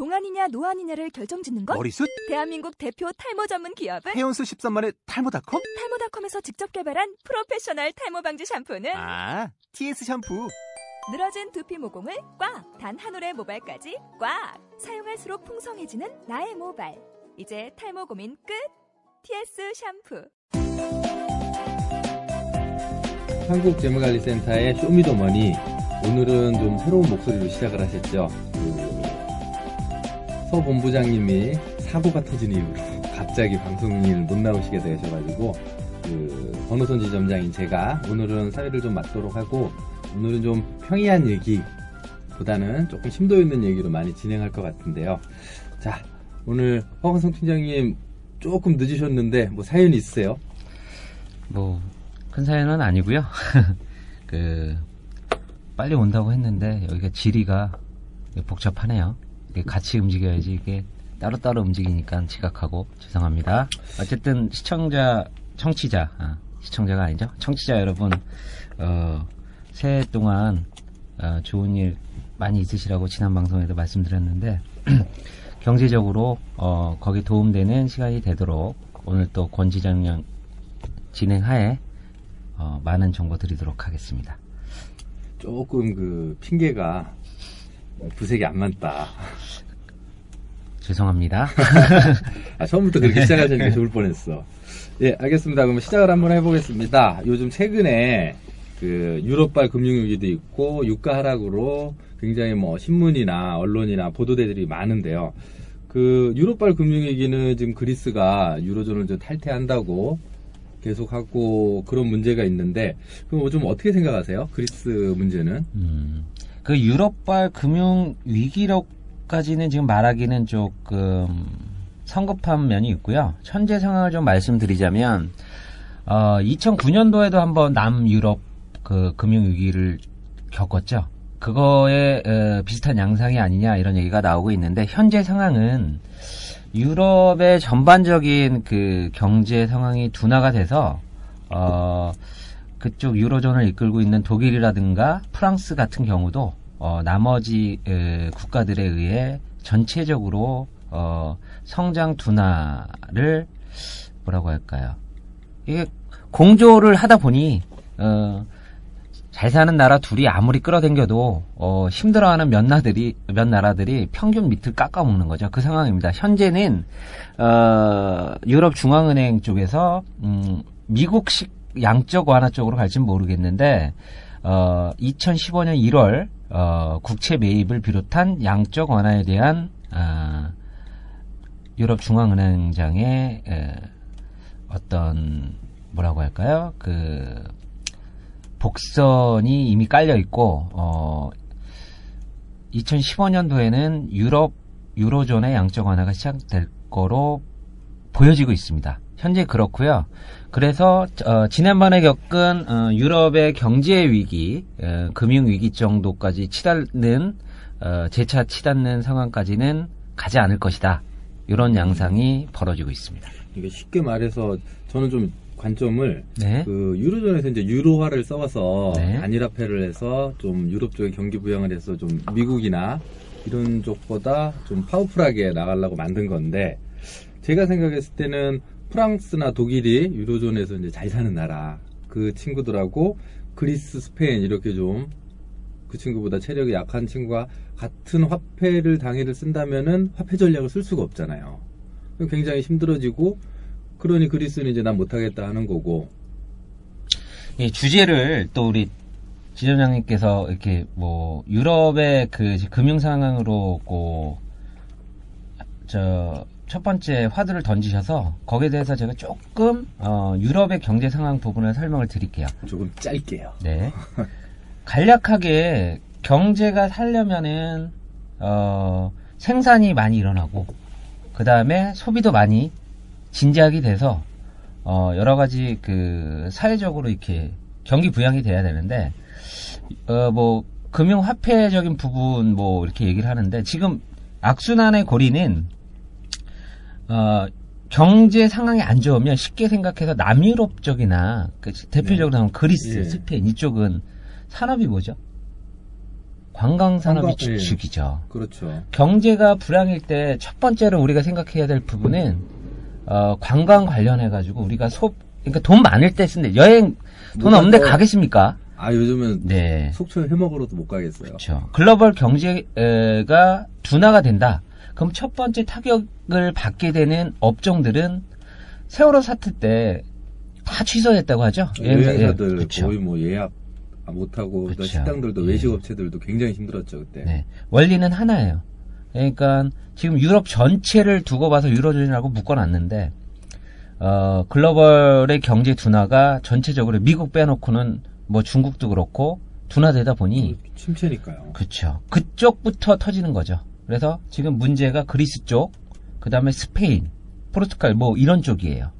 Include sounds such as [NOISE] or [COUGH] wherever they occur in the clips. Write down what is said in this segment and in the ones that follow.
동안이냐 노안이냐를 결정짓는 것? 머리숱? 대한민국 대표 탈모 전문 기업은 해온수 13만의 탈모닷컴? 탈모닷컴에서 직접 개발한 프로페셔널 탈모 방지 샴푸는 아, TS 샴푸. 늘어진 두피 모공을 꽉! 단 한 올의 모발까지 꽉! 사용할수록 풍성해지는 나의 모발. 이제 탈모 고민 끝! TS 샴푸. 한국재무관리센터의 쇼미더머니 오늘은 좀 새로운 목소리로 시작을 하셨죠. 그서 본부장님이 사고가 터진 이후로 갑자기 방송일 못 나오시게 되셔가지고 그 번호선 지점장인 제가 오늘은 사회를 좀 맡도록 하고 오늘은 좀 평이한 얘기보다는 조금 심도 있는 얘기로 많이 진행할 것 같은데요. 자 오늘 허건성 팀장님 조금 늦으셨는데 뭐 사연이 있으세요? 뭐, 큰 사연은 아니고요 [LAUGHS] 그, 빨리 온다고 했는데, 여기가 지리가 복잡하네요. 같이 움직여야지, 이게 따로따로 움직이니까 지각하고, 죄송합니다. 어쨌든, 시청자, 청취자, 아, 시청자가 아니죠? 청취자 여러분, 어, 새해 동안, 어, 좋은 일 많이 있으시라고 지난 방송에도 말씀드렸는데, [CLEARS THROAT] 경제적으로, 어, 거기 도움되는 시간이 되도록, 오늘 또 권지장령 진행하에 어, 많은 정보 드리도록 하겠습니다. 조금 그 핑계가 부색이 안 맞다. 죄송합니다. [LAUGHS] 아, 처음부터 그렇게 시작하시는 게 좋을 뻔했어. 예, 알겠습니다. 그럼 시작을 한번 해보겠습니다. 요즘 최근에 그 유럽발 금융위기도 있고 유가 하락으로 굉장히 뭐 신문이나 언론이나 보도대들이 많은데요. 그 유럽발 금융위기는 지금 그리스가 유로존을 좀 탈퇴한다고 계속하고 그런 문제가 있는데 그럼 좀 어떻게 생각하세요? 그리스 문제는? 음, 그 유럽발 금융 위기로까지는 지금 말하기는 조금 성급한 면이 있고요. 현재 상황을 좀 말씀드리자면 어, 2009년도에도 한번 남유럽 그 금융 위기를 겪었죠. 그거에 어, 비슷한 양상이 아니냐 이런 얘기가 나오고 있는데 현재 상황은 유럽의 전반적인 그 경제 상황이 둔화가 돼서 어 그쪽 유로존을 이끌고 있는 독일이라든가 프랑스 같은 경우도 어 나머지 에, 국가들에 의해 전체적으로 어 성장 둔화를 뭐라고 할까요? 이게 공조를 하다 보니 어 잘 사는 나라 둘이 아무리 끌어당겨도 어, 힘들어하는 몇 나들이 몇 나라들이 평균 밑을 깎아먹는 거죠. 그 상황입니다. 현재는 어, 유럽 중앙은행 쪽에서 음, 미국식 양적 완화 쪽으로 갈지는 모르겠는데 어, 2015년 1월 어, 국채 매입을 비롯한 양적 완화에 대한 아, 유럽 중앙은행장의 에, 어떤 뭐라고 할까요? 그 복선이 이미 깔려 있고 어 2015년도에는 유럽 유로존의 양적 완화가 시작될 거로 보여지고 있습니다. 현재 그렇고요. 그래서 어, 지난번에 겪은 어, 유럽의 경제 위기, 어, 금융 위기 정도까지 치닫는 어, 재차 치닫는 상황까지는 가지 않을 것이다. 이런 양상이 벌어지고 있습니다. 이게 쉽게 말해서 저는 좀 관점을 네. 그 유로존에서 이제 유로화를 써서 네. 단일화폐를 해서 좀 유럽 쪽에 경기 부양을 해서 좀 미국이나 이런 쪽보다 좀 파워풀하게 나가려고 만든 건데 제가 생각했을 때는 프랑스나 독일이 유로존에서 이제 잘 사는 나라 그 친구들하고 그리스, 스페인 이렇게 좀 그 친구보다 체력이 약한 친구가 같은 화폐를 당일을 쓴다면은 화폐 전략을 쓸 수가 없잖아요. 굉장히 힘들어지고 그러니 그리스는 이제 난 못하겠다 하는 거고 이 주제를 또 우리 지점장님께서 이렇게 뭐 유럽의 그 금융 상황으로 저 첫 번째 화두를 던지셔서 거기에 대해서 제가 조금 어, 유럽의 경제 상황 부분을 설명을 드릴게요. 조금 짧게요. 네. 간략하게 경제가 살려면은 어, 생산이 많이 일어나고 그 다음에 소비도 많이 진지하게 돼서 어, 여러 가지 그 사회적으로 이렇게 경기 부양이 돼야 되는데 어, 뭐 금융 화폐적인 부분 뭐 이렇게 얘기를 하는데 지금 악순환의 고리는 어, 경제 상황이 안 좋으면 쉽게 생각해서 남유럽 쪽이나 그 대표적으로 나오는 그리스, 예. 스페인 이쪽은 산업이 뭐죠? 관광 산업이 관광, 예. 주축이죠. 그렇죠. 경제가 불황일 때 첫 번째로 우리가 생각해야 될 부분은 어, 관광 관련해 가지고 우리가 소 그러니까 돈 많을 때 쓴데 여행 돈 없는데 더- 가겠습니까? 아 요즘은 네. 속초 해먹으러도 못 가겠어요. 그렇죠. 글로벌 경제가 둔화가 된다. 그럼 첫 번째 타격을 받게 되는 업종들은 세월호 사태 때 다 취소했다고 하죠. 여행사들 예, 그렇죠. 거의 뭐 예약 못하고 또 그쵸. 식당들도 예. 외식업체들도 굉장히 힘들었죠 그때. 네. 원리는 하나예요. 그러니까 지금 유럽 전체를 두고 봐서 유로존이라고 묶어놨는데 어, 글로벌의 경제 둔화가 전체적으로 미국 빼놓고는 뭐 중국도 그렇고 둔화되다 보니 침체니까요. 그렇죠. 그쪽부터 터지는 거죠. 그래서 지금 문제가 그리스 쪽, 그 다음에 스페인, 포르투갈 뭐 이런 쪽이에요.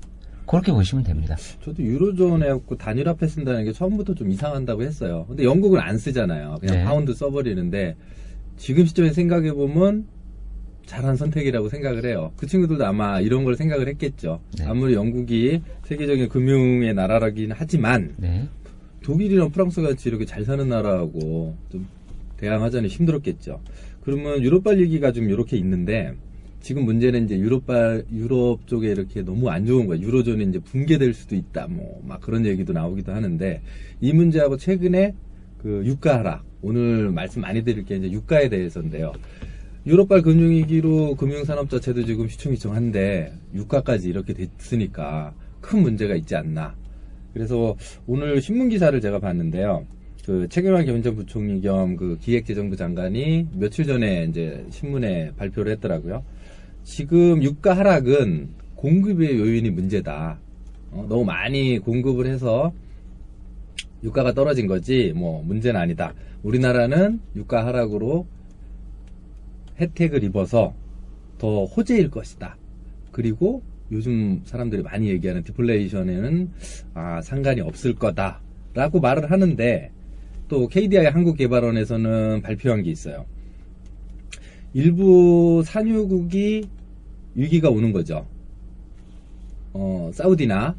그렇게 보시면 됩니다. 저도 유로존 해 갖고 단일화폐 쓴다는 게 처음부터 좀 이상하다고 했어요. 근데 영국은 안 쓰잖아요. 그냥 네. 파운드 써버리는데 지금 시점에 생각해 보면 잘한 선택이라고 생각을 해요. 그 친구들도 아마 이런 걸 생각을 했겠죠. 네. 아무리 영국이 세계적인 금융의 나라라긴 하지만 네. 독일이랑 프랑스 같이 이렇게 잘 사는 나라하고 좀 대항하자니 힘들었겠죠. 그러면 유럽발 얘기가 좀 이렇게 있는데 지금 문제는 이제 유럽발 유럽 쪽에 이렇게 너무 안 좋은 거예요. 유로존이 이제 붕괴될 수도 있다. 뭐 막 그런 얘기도 나오기도 하는데 이 문제하고 최근에 그 유가 하락 오늘 말씀 많이 드릴 게 이제 유가에 대해서인데요. 유럽발 금융위기로 금융산업 자체도 지금 휘청휘청한데 유가까지 이렇게 됐으니까 큰 문제가 있지 않나. 그래서 오늘 신문 기사를 제가 봤는데요. 그 최경환 경제 부총리 겸 그 기획재정부 장관이 며칠 전에 이제 신문에 발표를 했더라고요. 지금 유가 하락은 공급의 요인이 문제다. 어, 너무 많이 공급을 해서 유가가 떨어진 거지 뭐 문제는 아니다. 우리나라는 유가 하락으로 혜택을 입어서 더 호재일 것이다. 그리고 요즘 사람들이 많이 얘기하는 디플레이션에는 아, 상관이 없을 거다 라고 말을 하는데 또 KDI 한국개발원에서는 발표한 게 있어요. 일부 산유국이 위기가 오는 거죠. 어, 사우디나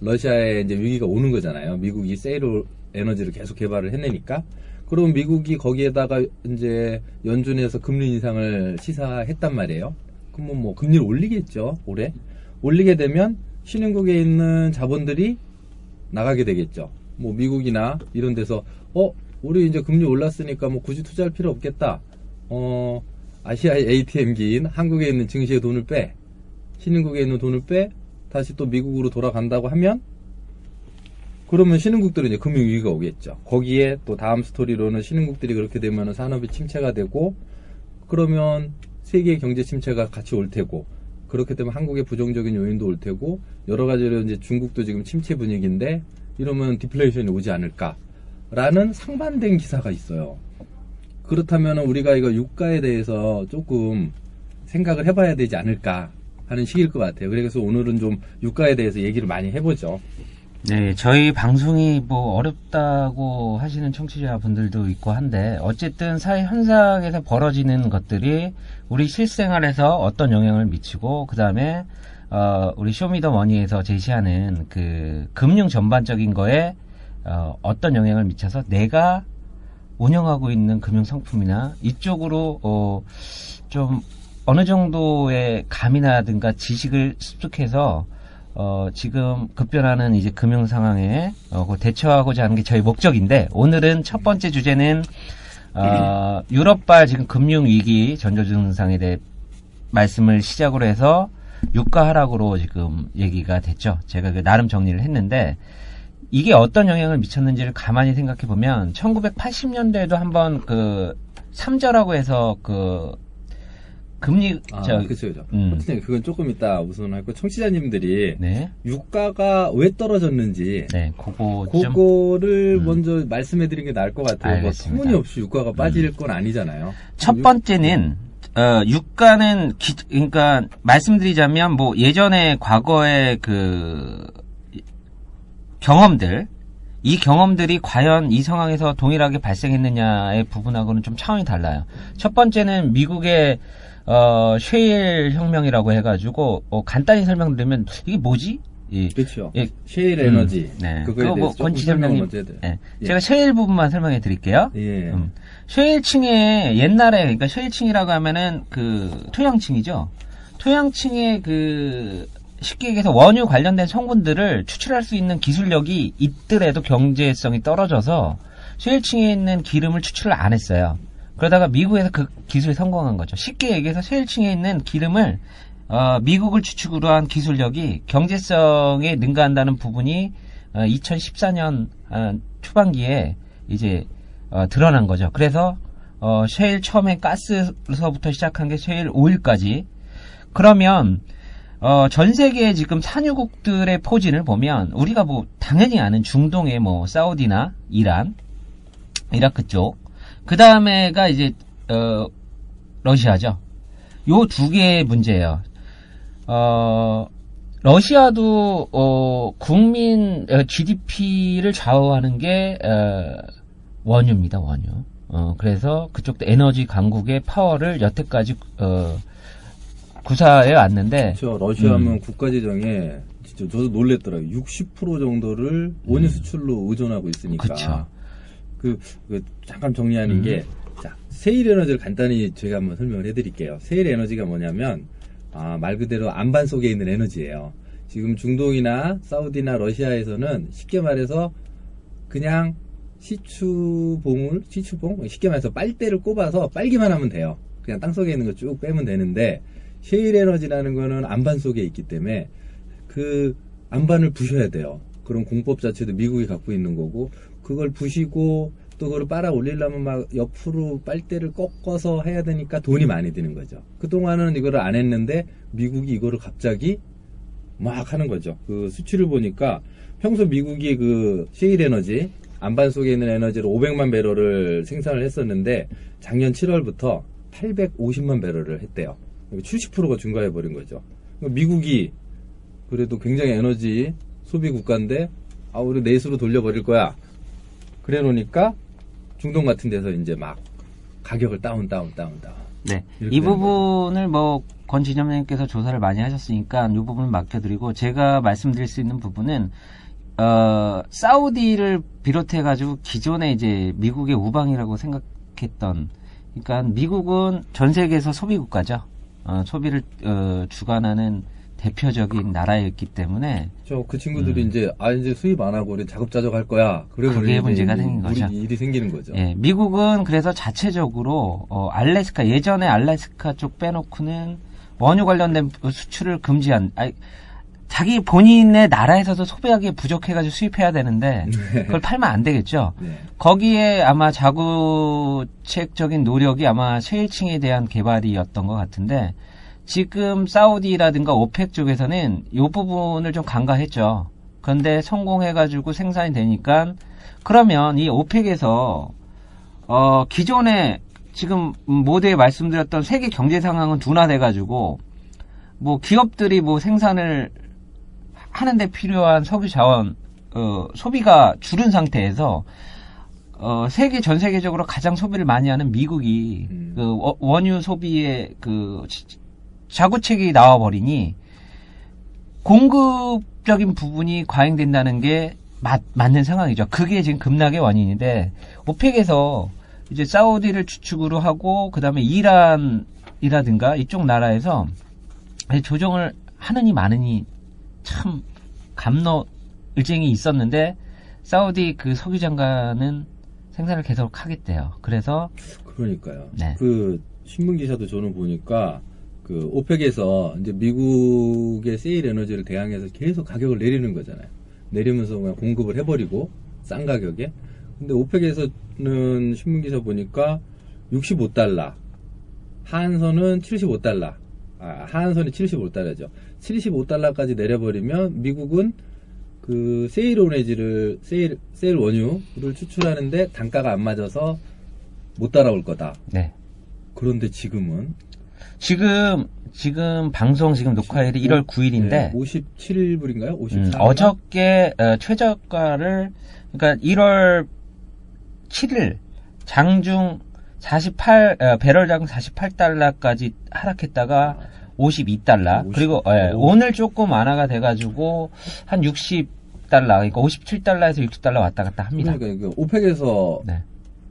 러시아에 이제 위기가 오는 거잖아요. 미국이 세이로 에너지를 계속 개발을 해내니까. 그럼 미국이 거기에다가 이제 연준에서 금리 인상을 시사했단 말이에요. 그러면 뭐 금리를 올리겠죠, 올해. 올리게 되면 신흥국에 있는 자본들이 나가게 되겠죠. 뭐 미국이나 이런 데서 어, 우리 이제 금리 올랐으니까 뭐 굳이 투자할 필요 없겠다. 어, 아시아의 ATM기인 한국에 있는 증시에 돈을 빼. 신흥국에 있는 돈을 빼. 다시 또 미국으로 돌아간다고 하면 그러면 신흥국들은 이제 금융위기가 오겠죠. 거기에 또 다음 스토리로는 신흥국들이 그렇게 되면 산업이 침체가 되고 그러면 세계 경제 침체가 같이 올 테고 그렇게 되면 한국의 부정적인 요인도 올 테고 여러 가지로 이제 중국도 지금 침체 분위기인데 이러면 디플레이션이 오지 않을까 라는 상반된 기사가 있어요. 그렇다면 우리가 이거 유가에 대해서 조금 생각을 해봐야 되지 않을까 하는 시기일 것 같아요. 그래서 오늘은 좀 유가에 대해서 얘기를 많이 해보죠. 네, 저희 방송이 뭐 어렵다고 하시는 청취자분들도 있고 한데 어쨌든 사회 현상에서 벌어지는 것들이 우리 실생활에서 어떤 영향을 미치고 그 다음에 어, 우리 쇼미더머니에서 제시하는 그 금융 전반적인 거에 어, 어떤 영향을 미쳐서 내가 운영하고 있는 금융 상품이나 이쪽으로 어, 좀 어느 정도의 감이나든가 지식을 습득해서 어, 지금 급변하는 이제 금융 상황에 어, 그 대처하고자 하는 게 저희 목적인데 오늘은 첫 번째 주제는 어, 유럽발 지금 금융 위기 전조 증상에 대해 말씀을 시작으로 해서 유가 하락으로 지금 얘기가 됐죠. 제가 그 나름 정리를 했는데 이게 어떤 영향을 미쳤는지를 가만히 생각해 보면 1980년대에도 한번 그 삼절하고 해서 그 금리 아, 저 그죠, 그죠. 음. 그건 조금 이따 우선 할고 청취자님들이 네. 유가가 왜 떨어졌는지 네, 그거 좀 그거를 음. 먼저 말씀해 드리는 게 나을 것 같아요. 뭐. 음. 터무니없이 유가가 빠질 건 아니잖아요. 첫 유- 번째는 어, 유가는 기, 그러니까 말씀드리자면 뭐 예전에 과거의 그 경험들 이 경험들이 과연 이 상황에서 동일하게 발생했느냐의 부분하고는 좀 차원이 달라요. 첫 번째는 미국의 어, 쉐일 혁명이라고 해가지고 어, 간단히 설명드리면 이게 뭐지? 이, 그렇죠. 예. 셰일 음, 에너지. 네. 그거에 그거 뭐 먼저 해야 돼요. 예. 예. 제가 쉐일 부분만 설명해 드릴게요. 예. 음. 쉐일층에 옛날에 그러니까 쉐일층이라고 하면은 그 토양층이죠. 토양층의 그 쉽게 얘기해서 원유 관련된 성분들을 추출할 수 있는 기술력이 있더라도 경제성이 떨어져서 쉐일층에 있는 기름을 추출을 안 했어요. 그러다가 미국에서 그 기술이 성공한 거죠. 쉽게 얘기해서 쉐일층에 있는 기름을 어, 미국을 주축으로 한 기술력이 경제성에 능가한다는 부분이 2014년 어, 초반기에 이제 어, 드러난 거죠. 그래서 어, 셰일 처음에 가스서부터 시작한 게 셰일 오일까지 그러면 어, 전 세계 지금 산유국들의 포진을 보면 우리가 뭐 당연히 아는 중동의 뭐 사우디나 이란, 이라크 쪽, 그 다음에가 이제 어, 러시아죠. 요 두 개의 문제예요. 어, 러시아도 어, 국민 GDP를 좌우하는 게 어, 원유입니다. 원유. 어, 그래서 그쪽도 에너지 강국의 파워를 여태까지 어, 구사해 왔는데 저 러시아면 음. 국가 재정에 진짜 저도 놀랬더라고요. 60% 정도를 원유 수출로 의존하고 있으니까. 음. 그쵸. 그, 그 잠깐 정리하는 음. 게 자, 세일 에너지를 간단히 제가 한번 설명을 해드릴게요. 세일 에너지가 뭐냐면 아, 말 그대로 안반 속에 있는 에너지예요. 지금 중동이나 사우디나 러시아에서는 쉽게 말해서 그냥 시추봉을 시추봉 쉽게 말해서 빨대를 꼽아서 빨기만 하면 돼요. 그냥 땅 속에 있는 거 쭉 빼면 되는데 셰일 에너지라는 거는 안반 속에 있기 때문에 그 안반을 부셔야 돼요. 그런 공법 자체도 미국이 갖고 있는 거고 그걸 부시고 또 그걸 빨아 올리려면 막 옆으로 빨대를 꺾어서 해야 되니까 돈이 많이 드는 거죠. 그동안은 이거를 안 했는데 미국이 이거를 갑자기 막 하는 거죠. 그 수치를 보니까 평소 미국이 그 셰일 에너지 안반 속에 있는 에너지를 500만 배럴을 생산을 했었는데 작년 7월부터 850만 배럴을 했대요. 70%가 증가해 버린 거죠. 미국이 그래도 굉장히 에너지 소비 국가인데 아 우리 내수로 돌려버릴 거야. 그래 놓으니까 중동 같은 데서 이제 막 가격을 다운 다운 다운 다운. 네. 이 부분을 뭐 권 지점님께서 조사를 많이 하셨으니까 이 부분을 맡겨드리고 제가 말씀드릴 수 있는 부분은 어, 사우디를 비롯해 가지고 기존에 이제 미국의 우방이라고 생각했던 그러니까 미국은 전 세계에서 소비 국가죠. 어, 소비를 어, 주관하는 대표적인 나라였기 때문에 저그 친구들이 이제 아 이제 수입 안 하고 우리 자급자족 할 거야. 그래 음. 그게 문제가 생긴 거죠. 일이 생기는 거죠. 예, 미국은 그래서 자체적으로 어, 알래스카 예전에 알래스카 쪽 빼놓고는 원유 관련된 수출을 금지한 아니, 자기 본인의 나라에서도 소비하기에 부족해가지고 수입해야 되는데 그걸 팔면 안 되겠죠. 네. 거기에 아마 자구책적인 노력이 아마 셰일층에 대한 개발이었던 것 같은데 지금 사우디라든가 오펙 쪽에서는 이 부분을 좀 간과했죠. 그런데 성공해가지고 생산이 되니까 그러면 이 오펙에서 어 기존에 지금 모두에 말씀드렸던 세계 경제 상황은 둔화돼가지고 뭐 기업들이 뭐 생산을 하는데 필요한 석유 자원 어, 소비가 줄은 상태에서 어, 세계 전 세계적으로 가장 소비를 많이 하는 미국이 음. 그 워- 원유 소비의 그 지- 자구책이 나와 버리니 공급적인 부분이 과잉된다는 게 맞, 맞는 상황이죠. 그게 지금 급락의 원인인데 오펙에서 이제 사우디를 주축으로 하고 그다음에 이란이라든가 이쪽 나라에서 조정을 하느니 마느니 참 감로을쟁이 있었는데 사우디 그 석유 장관은 생산을 계속 하겠대요. 그래서 그러니까요. 네. 그 신문 기사도 저는 보니까 그 오펙에서 이제 미국의 셰일 에너지를 대항해서 계속 가격을 내리는 거잖아요. 내리면서 그냥 공급을 해버리고 싼 가격에. 근데 오펙에서는 신문 기사 보니까 65달러, 하한선은 75달러, 아, 하한선이 75달러죠. 75달러까지 내려버리면 미국은 그 셰일 에너지를 셰일 셰일 원유를 추출하는데 단가가 안 맞아서 못 따라올 거다. 네. 그런데 지금은 지금 지금 방송 지금 녹화일이 1월 9일인데 57불인가요? 54. 음, 어저께 어, 최저가를 그러니까 1월 7일 장중 48 어, 배럴당 48달러까지 하락했다가 52달러 50. 그리고 예, 오. 오늘 조금 완화가 돼가지고 한 60달러 그러니까 57달러에서 60달러 왔다 갔다 합니다. 그러니까 그 오펙에서 네.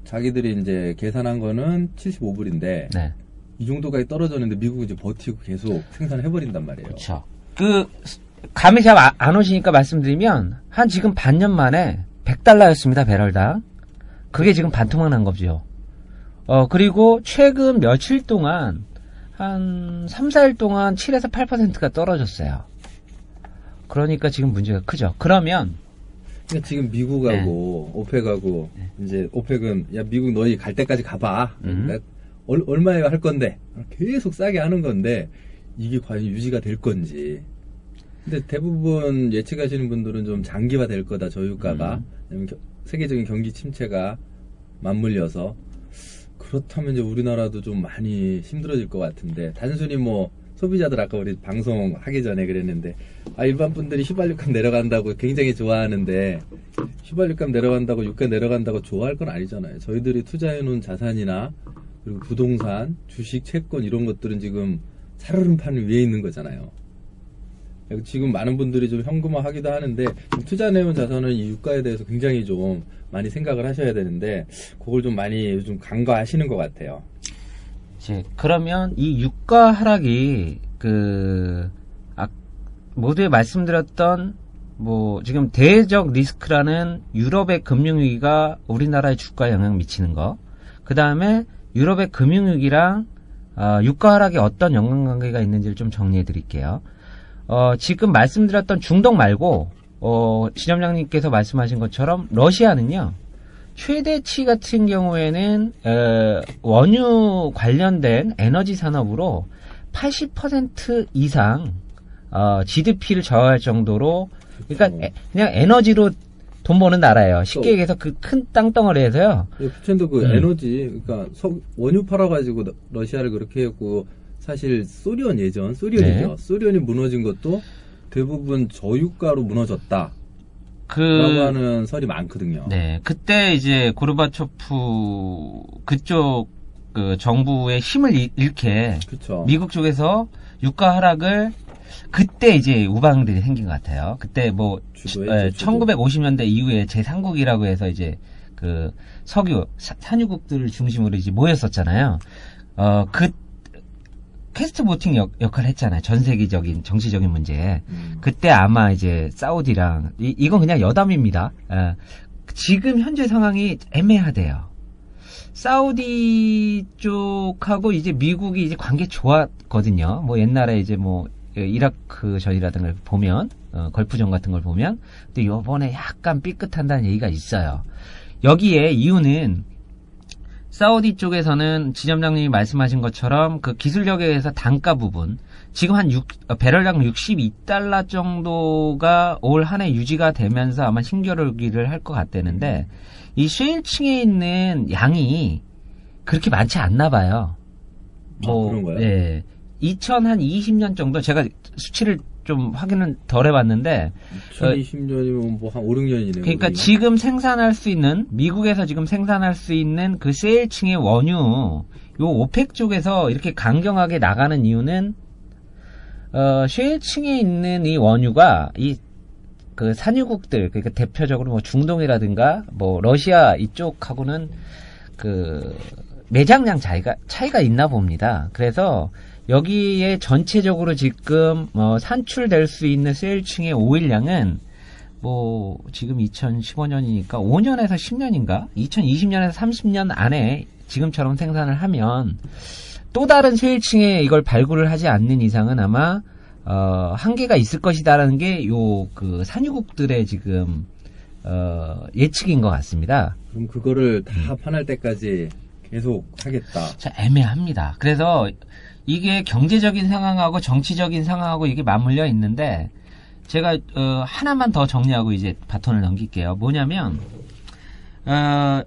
자기들이 이제 계산한 거는 75불인데 네. 이 정도까지 떨어졌는데 미국은 이제 버티고 계속 생산해 버린단 말이에요. 그렇죠. 그 감이 잘 안 오시니까 말씀드리면 한 지금 반년 만에 100달러였습니다 배럴당. 그게 지금 반토막 난 거죠. 어 그리고 최근 며칠 동안 한 3, 4일 동안 7에서 8%가 떨어졌어요. 그러니까 지금 문제가 크죠. 그러면 그러니까 지금 미국하고 오펙하고 이제 오펙은 야 미국 너희 갈 때까지 가봐. 음. 나 얼, 얼마에 할 건데 계속 싸게 하는 건데 이게 과연 유지가 될 건지. 근데 대부분 예측하시는 분들은 좀 장기화 될 거다 저유가가 겨- 세계적인 경기 침체가 맞물려서 그렇다면 이제 우리나라도 좀 많이 힘들어질 것 같은데 단순히 뭐 소비자들 아까 우리 방송 하기 전에 그랬는데 아 일반 분들이 휘발유값 내려간다고 굉장히 좋아하는데 휘발유값 내려간다고 유가 내려간다고 좋아할 건 아니잖아요. 저희들이 투자해 놓은 자산이나 그리고 부동산, 주식, 채권 이런 것들은 지금 살얼음판 위에 있는 거잖아요. 지금 많은 분들이 좀 현금화 하기도 하는데 좀 투자해온 자산은 이 유가에 대해서 굉장히 좀 많이 생각을 하셔야 되는데 그걸 좀 많이 요즘 간과하시는 것 같아요. 이제 그러면 이 유가 하락이 그 아, 모두에 말씀드렸던 뭐 지금 대적 리스크라는 유럽의 금융위기가 우리나라의 주가에 영향 미치는 거. 그 다음에 유럽의 금융위기랑 어, 유가 하락에 어떤 연관관계가 있는지를 좀 정리해 드릴게요. 어, 지금 말씀드렸던 중동 말고 어, 지점장님께서 말씀하신 것처럼 러시아는요. 최대치 같은 경우에는 어, 원유 관련된 에너지 산업으로 80% 이상 어, GDP를 저하할 정도로 그러니까 에- 그냥 에너지로 돈 버는 나라예요. 쉽게 또- 얘기해서 그 큰 땅덩어리에서요. 부천도 그 음. 에너지, 그러니까 석- 원유 팔아가지고 러- 러시아를 그렇게 했고 사실 소련 예전 소련이죠. 네. 소련이 무너진 것도 대부분 저유가로 무너졌다라고 그 하는 설이 많거든요. 네, 그때 이제 고르바초프 그쪽 그 정부의 힘을 잃- 잃게 그렇죠. 미국 쪽에서 유가 하락을 그때 이제 우방들이 생긴 것 같아요. 그때 뭐 주도했죠, 에, 주도. 1950년대 이후에 제3국이라고 해서 이제 그 석유 사- 산유국들을 중심으로 이제 모였었잖아요. 어 그 cast voting 역, 역할을 했잖아요. 전 세계적인 정치적인 문제에. 음. 그때 아마 이제 사우디랑 이, 이건 그냥 여담입니다. 예. 지금 현재 상황이 애매하대요. 사우디 쪽하고 이제 미국이 이제 관계 좋았거든요. 뭐 옛날에 이제 뭐 이라크 전이라든가 보면 어, 걸프전 같은 걸 보면 근데 요번에 약간 삐끗한다는 얘기가 있어요. 여기에 이유는 사우디 쪽에서는 지점장님이 말씀하신 것처럼 그 기술력에 의해서 단가 부분 지금 한 6, 어, 배럴당 62달러 정도가 올 한 해 유지가 되면서 아마 신겨루기를 할 것 같다는데 이 쉐일층에 있는 양이 그렇게 많지 않나 봐요. 아, 그런가요? 예. 2020년 정도 제가 수치를 좀 확인은 덜 해봤는데 2020년이면 뭐 한 5, 6년이네요. 그러니까 지금 생산할 수 있는 미국에서 지금 생산할 수 있는 그 세일층의 원유 요 오펙 쪽에서 이렇게 강경하게 나가는 이유는 어 쉐일층에 있는 이 원유가 이 그 산유국들 그러니까 대표적으로 뭐 중동이라든가 뭐 러시아 이쪽하고는 그 매장량 차이가 차이가 있나 봅니다. 그래서 여기에 전체적으로 지금 어, 산출될 수 있는 세일층의 오일량은 뭐 지금 2015년이니까 5년에서 10년인가 2020년에서 30년 안에 지금처럼 생산을 하면 또 다른 세일층에 이걸 발굴을 하지 않는 이상은 아마 어, 한계가 있을 것이다라는 게 요 그 산유국들의 지금 어, 예측인 것 같습니다. 그럼 그거를 다 음. 판할 때까지 계속 하겠다. 자, 애매합니다. 그래서 이게 경제적인 상황하고 정치적인 상황하고 이게 맞물려 있는데 제가 어, 하나만 더 정리하고 이제 바톤을 넘길게요. 뭐냐면 어,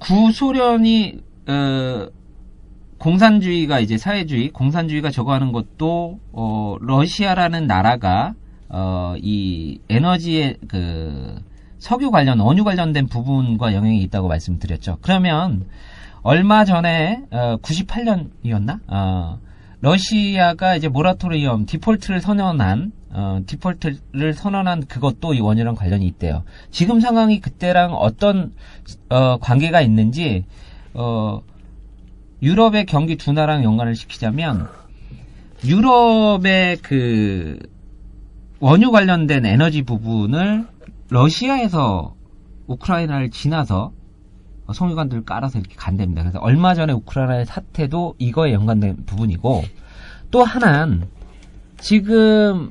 구소련이 어, 공산주의가 이제 사회주의, 공산주의가 저거하는 것도 어, 러시아라는 나라가 어, 이 에너지의 그 석유 관련, 원유 관련된 부분과 영향이 있다고 말씀드렸죠. 그러면 얼마 전에 어, 98년이었나? 어, 러시아가 이제 모라토리엄 디폴트를 선언한 어, 디폴트를 선언한 그것도 이 원유랑 관련이 있대요. 지금 상황이 그때랑 어떤 어, 관계가 있는지 어, 유럽의 경기 둔화랑 연관을 시키자면 유럽의 그 원유 관련된 에너지 부분을 러시아에서 우크라이나를 지나서 송유관들을 깔아서 이렇게 간답니다. 그래서 얼마 전에 우크라이나의 사태도 이거에 연관된 부분이고 또 하나는 지금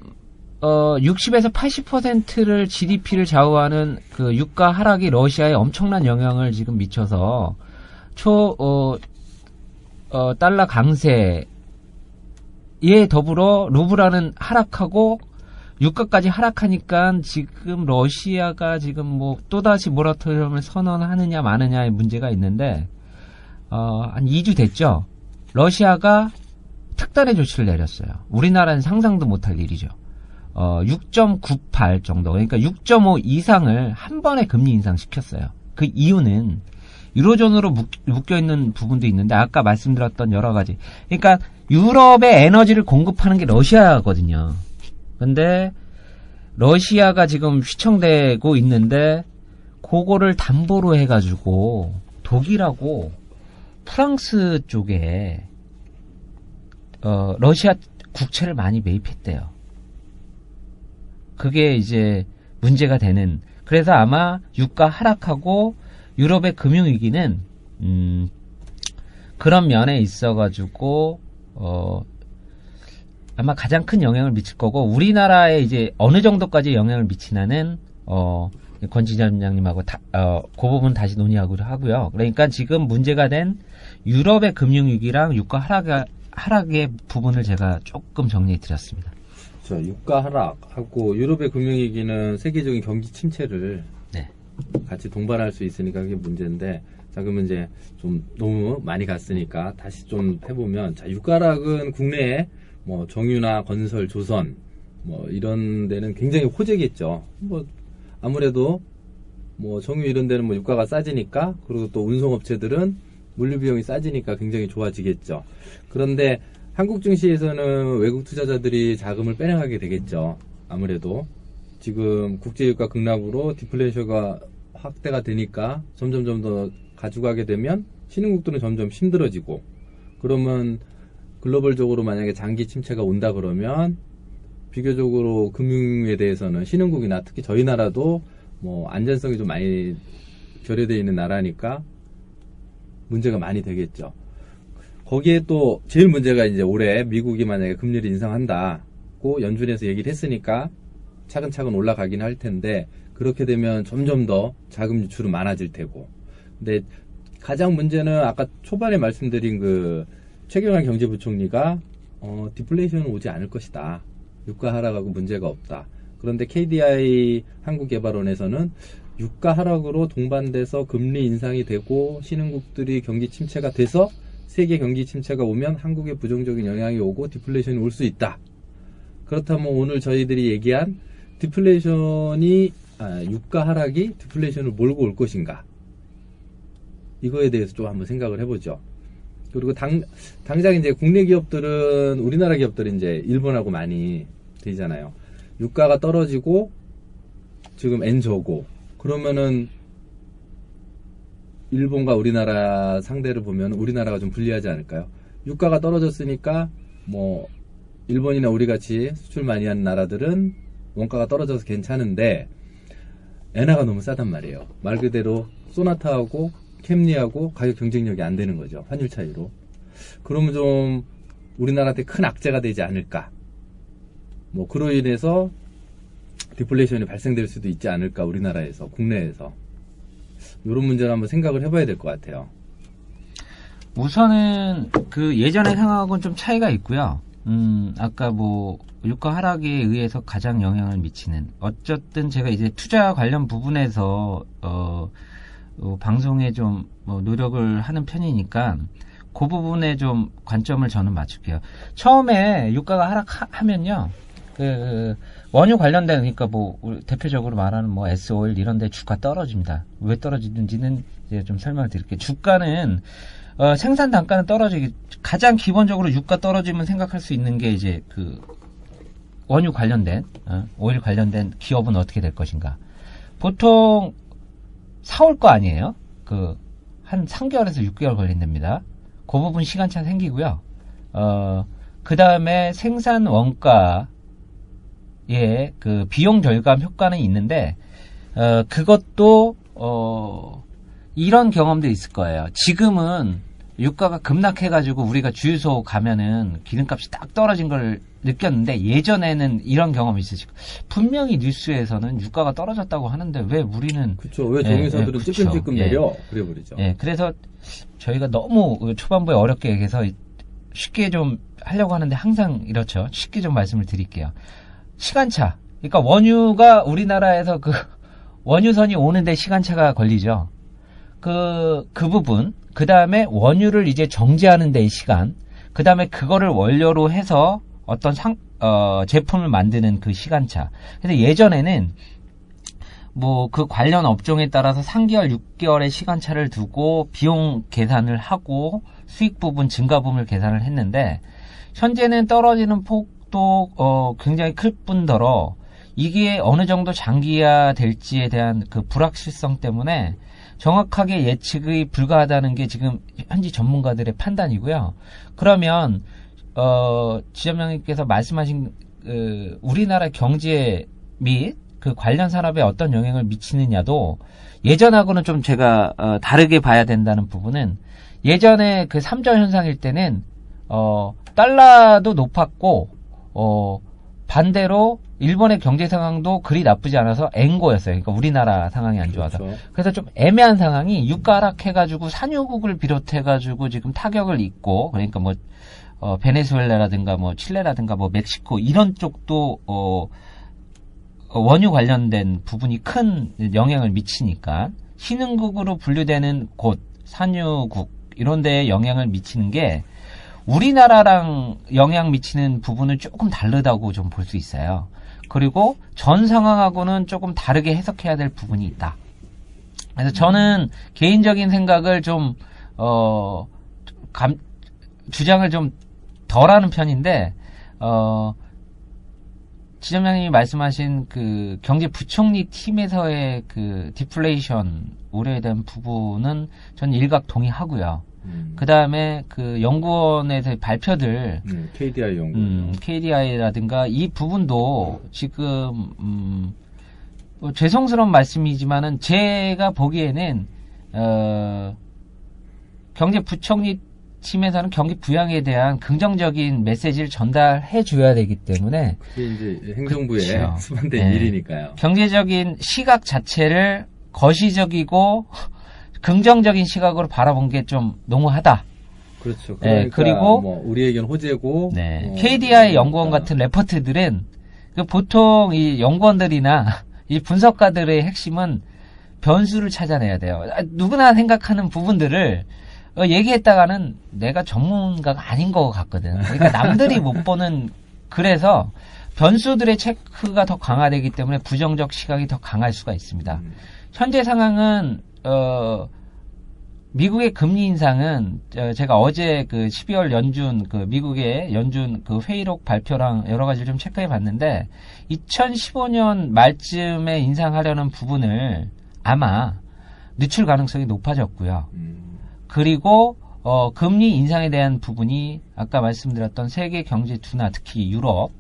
어 60에서 80%를 GDP를 좌우하는 그 유가 하락이 러시아에 엄청난 영향을 지금 미쳐서 초 어, 어, 달러 강세에 더불어 루브라는 하락하고 유가까지 하락하니까 지금 러시아가 지금 뭐 또다시 모라토리엄을 선언하느냐 마느냐의 문제가 있는데 어, 한 2주 됐죠. 러시아가 특단의 조치를 내렸어요. 우리나라는 상상도 못할 일이죠. 어, 6.98 정도, 그러니까 6.5 이상을 한 번에 금리 인상시켰어요. 그 이유는 유로존으로 묶여 있는 부분도 있는데 아까 말씀드렸던 여러 가지. 그러니까 유럽의 에너지를 공급하는 게 러시아거든요. 근데 러시아가 지금 휘청대고 있는데 그거를 담보로 해가지고 독일하고 프랑스 쪽에 어, 러시아 국채를 많이 매입했대요. 그게 이제 문제가 되는. 그래서 아마 유가 하락하고 유럽의 금융위기는 음, 그런 면에 있어가지고 어, 아마 가장 큰 영향을 미칠 거고 우리나라에 이제 어느 정도까지 영향을 미치나는 어, 권 지점장님하고 다, 어, 그 부분 다시 논의하고 하고요. 그러니까 지금 문제가 된 유럽의 금융위기랑 유가 하락, 하락의 부분을 제가 조금 정리해 드렸습니다. 자, 유가 하락하고 유럽의 금융위기는 세계적인 경기 침체를 네. 같이 동반할 수 있으니까 그게 문제인데 자 그러면 이제 좀 너무 많이 갔으니까 다시 좀 해보면 자 유가 하락은 국내에 뭐 정유나 건설, 조선 뭐 이런 데는 굉장히 호재겠죠. 뭐 아무래도 뭐 정유 이런 데는 뭐 유가가 싸지니까 그리고 또 운송업체들은 물류 비용이 싸지니까 굉장히 좋아지겠죠. 그런데 한국 증시에서는 외국 투자자들이 자금을 빼내가게 되겠죠. 아무래도 지금 국제 유가 급락으로 디플레이션가 확대가 되니까 점점점 더 가져가게 되면 신흥국들은 점점 힘들어지고 그러면 글로벌적으로 만약에 장기 침체가 온다 그러면 비교적으로 금융에 대해서는 신흥국이나 특히 저희 나라도 뭐 안전성이 좀 많이 결여되어 있는 나라니까 문제가 많이 되겠죠. 거기에 또 제일 문제가 이제 올해 미국이 만약에 금리를 인상한다고 연준에서 얘기를 했으니까 차근차근 올라가긴 할 텐데 그렇게 되면 점점 더 자금 유출은 많아질 테고. 근데 가장 문제는 아까 초반에 말씀드린 그 최경환 경제부총리가 어, 디플레이션은 오지 않을 것이다. 유가 하락하고 문제가 없다. 그런데 KDI 한국개발원에서는 유가 하락으로 동반돼서 금리 인상이 되고 신흥국들이 경기 침체가 돼서 세계 경기 침체가 오면 한국에 부정적인 영향이 오고 디플레이션이 올 수 있다. 그렇다면 오늘 저희들이 얘기한 디플레이션이 아, 유가 하락이 디플레이션을 몰고 올 것인가? 이거에 대해서 좀 한번 생각을 해보죠. 그리고 당, 당장 이제 국내 기업들은 우리나라 기업들은 이제 일본하고 많이 되잖아요. 유가가 떨어지고 지금 엔저고 그러면은 일본과 우리나라 상대를 보면 우리나라가 좀 불리하지 않을까요? 유가가 떨어졌으니까 뭐 일본이나 우리 같이 수출 많이 하는 나라들은 원가가 떨어져서 괜찮은데 엔화가 너무 싸단 말이에요. 말 그대로 소나타하고 캠리하고 가격 경쟁력이 안 되는 거죠. 환율 차이로. 그러면 좀 우리나라한테 큰 악재가 되지 않을까. 뭐 그로 인해서 디플레이션이 발생될 수도 있지 않을까 우리나라에서 국내에서 이런 문제를 한번 생각을 해봐야 될 것 같아요. 우선은 그 예전의 상황하고는 좀 차이가 있고요. 음, 아까 뭐 유가 하락에 의해서 가장 영향을 미치는 어쨌든 제가 이제 투자 관련 부분에서 어, 어 방송에 좀 뭐 노력을 하는 편이니까 그 부분에 좀 관점을 저는 맞출게요. 처음에 유가가 하락하면요. 그 원유 관련된 그러니까 뭐 대표적으로 말하는 뭐 S 오일 이런 데 주가 떨어집니다. 왜 떨어지는지는 이제 좀 설명을 드릴게요. 주가는 어, 생산 단가는 떨어지기 가장 기본적으로 유가 떨어지면 생각할 수 있는 게 이제 그 원유 관련된 어, 오일 관련된 기업은 어떻게 될 것인가? 보통 사올 거 아니에요? 그 한 3개월에서 6개월 걸린답니다. 그 부분 시간차 생기고요. 어, 그 다음에 생산 원가의 그 비용 절감 효과는 있는데, 어, 그것도, 어, 이런 경험도 있을 거예요. 지금은 유가가 급락해가지고 우리가 주유소 가면은 기름값이 딱 떨어진 걸 느꼈는데 예전에는 이런 경험이 있으시고 분명히 뉴스에서는 유가가 떨어졌다고 하는데 왜 우리는 그렇죠. 왜 예, 정유사들은 예, 그쵸. 찔끔찔끔 예. 내려? 그래 버리죠. 예, 그래서 저희가 너무 초반부에 어렵게 얘기해서 쉽게 좀 하려고 하는데 항상 이렇죠. 쉽게 좀 말씀을 드릴게요. 시간차. 그러니까 원유가 우리나라에서 그 [LAUGHS] 원유선이 오는데 시간차가 걸리죠. 그, 그 부분. 그 다음에 원유를 이제 정제하는 데의 시간. 그 다음에 그거를 원료로 해서 어떤 상, 어, 제품을 만드는 그 시간차. 그래서 예전에는 뭐 그 관련 업종에 따라서 3개월, 6개월의 시간차를 두고 비용 계산을 하고 수익 부분, 증가 부분을 계산을 했는데 현재는 떨어지는 폭도 어, 굉장히 클 뿐더러 이게 어느 정도 장기화 될지에 대한 그 불확실성 때문에 정확하게 예측이 불가하다는 게 지금 현지 전문가들의 판단이고요. 그러면 어, 지점장님께서 말씀하신 그 우리나라 경제 및 그 관련 산업에 어떤 영향을 미치느냐도 예전하고는 좀 제가 어, 다르게 봐야 된다는 부분은 예전에 그 삼절 현상일 때는 어, 달러도 높았고 어, 반대로 일본의 경제 상황도 그리 나쁘지 않아서 앵고였어요. 그러니까 우리나라 상황이 안 좋아서. 그렇죠. 그래서 좀 애매한 상황이 유가 하락해가지고 산유국을 비롯해가지고 지금 타격을 입고 그러니까 뭐 어, 베네수엘라라든가 뭐 칠레라든가 뭐 멕시코 이런 쪽도 어, 어, 원유 관련된 부분이 큰 영향을 미치니까 신흥국으로 분류되는 곳 산유국 이런 데에 영향을 미치는 게 우리나라랑 영향 미치는 부분은 조금 다르다고 좀 볼 수 있어요. 그리고 전 상황하고는 조금 다르게 해석해야 될 부분이 있다. 그래서 저는 개인적인 생각을 좀, 어, 감, 주장을 좀 덜 하는 편인데, 어, 지점장님이 말씀하신 그 경제부총리 팀에서의 그 디플레이션 우려에 대한 부분은 전 일각 동의하고요. 음. 그 다음에 그 연구원에서 발표들, 음, KDI 연구. 음, KDI라든가 이 부분도 지금 음, 뭐 죄송스러운 말씀이지만은 제가 보기에는 어, 경제부총리 팀에서는 경기 부양에 대한 긍정적인 메시지를 전달해 줘야 되기 때문에 그게 이제 행정부의 그쵸. 수반된 네. 일이니까요. 경제적인 시각 자체를 거시적이고 긍정적인 시각으로 바라본 게좀 농후하다. 그렇죠. 네, 그러니까 그리고- 뭐 우리 의견 호재고 네. 어, KDI 연구원 그러니까 같은 레포트들은 그 보통 이 연구원들이나 [LAUGHS] 이 분석가들의 핵심은 변수를 찾아내야 돼요. 아, 누구나 생각하는 부분들을 어, 얘기했다가는 내가 전문가가 아닌 것 같거든. 그러니까 남들이 못 보는 그래서 변수들의 체크가 더 강화되기 때문에 부정적 시각이 더 강할 수가 있습니다. 음, 현재 상황은 어 미국의 금리 인상은 어, 제가 어제 그 12월 연준 그 미국의 연준 그 회의록 발표랑 여러 가지를 좀 체크해 봤는데 2015년 말쯤에 인상하려는 부분을 아마 늦출 가능성이 높아졌고요. 음, 그리고 어, 금리 인상에 대한 부분이 아까 말씀드렸던 세계 경제 둔화, 특히 유럽,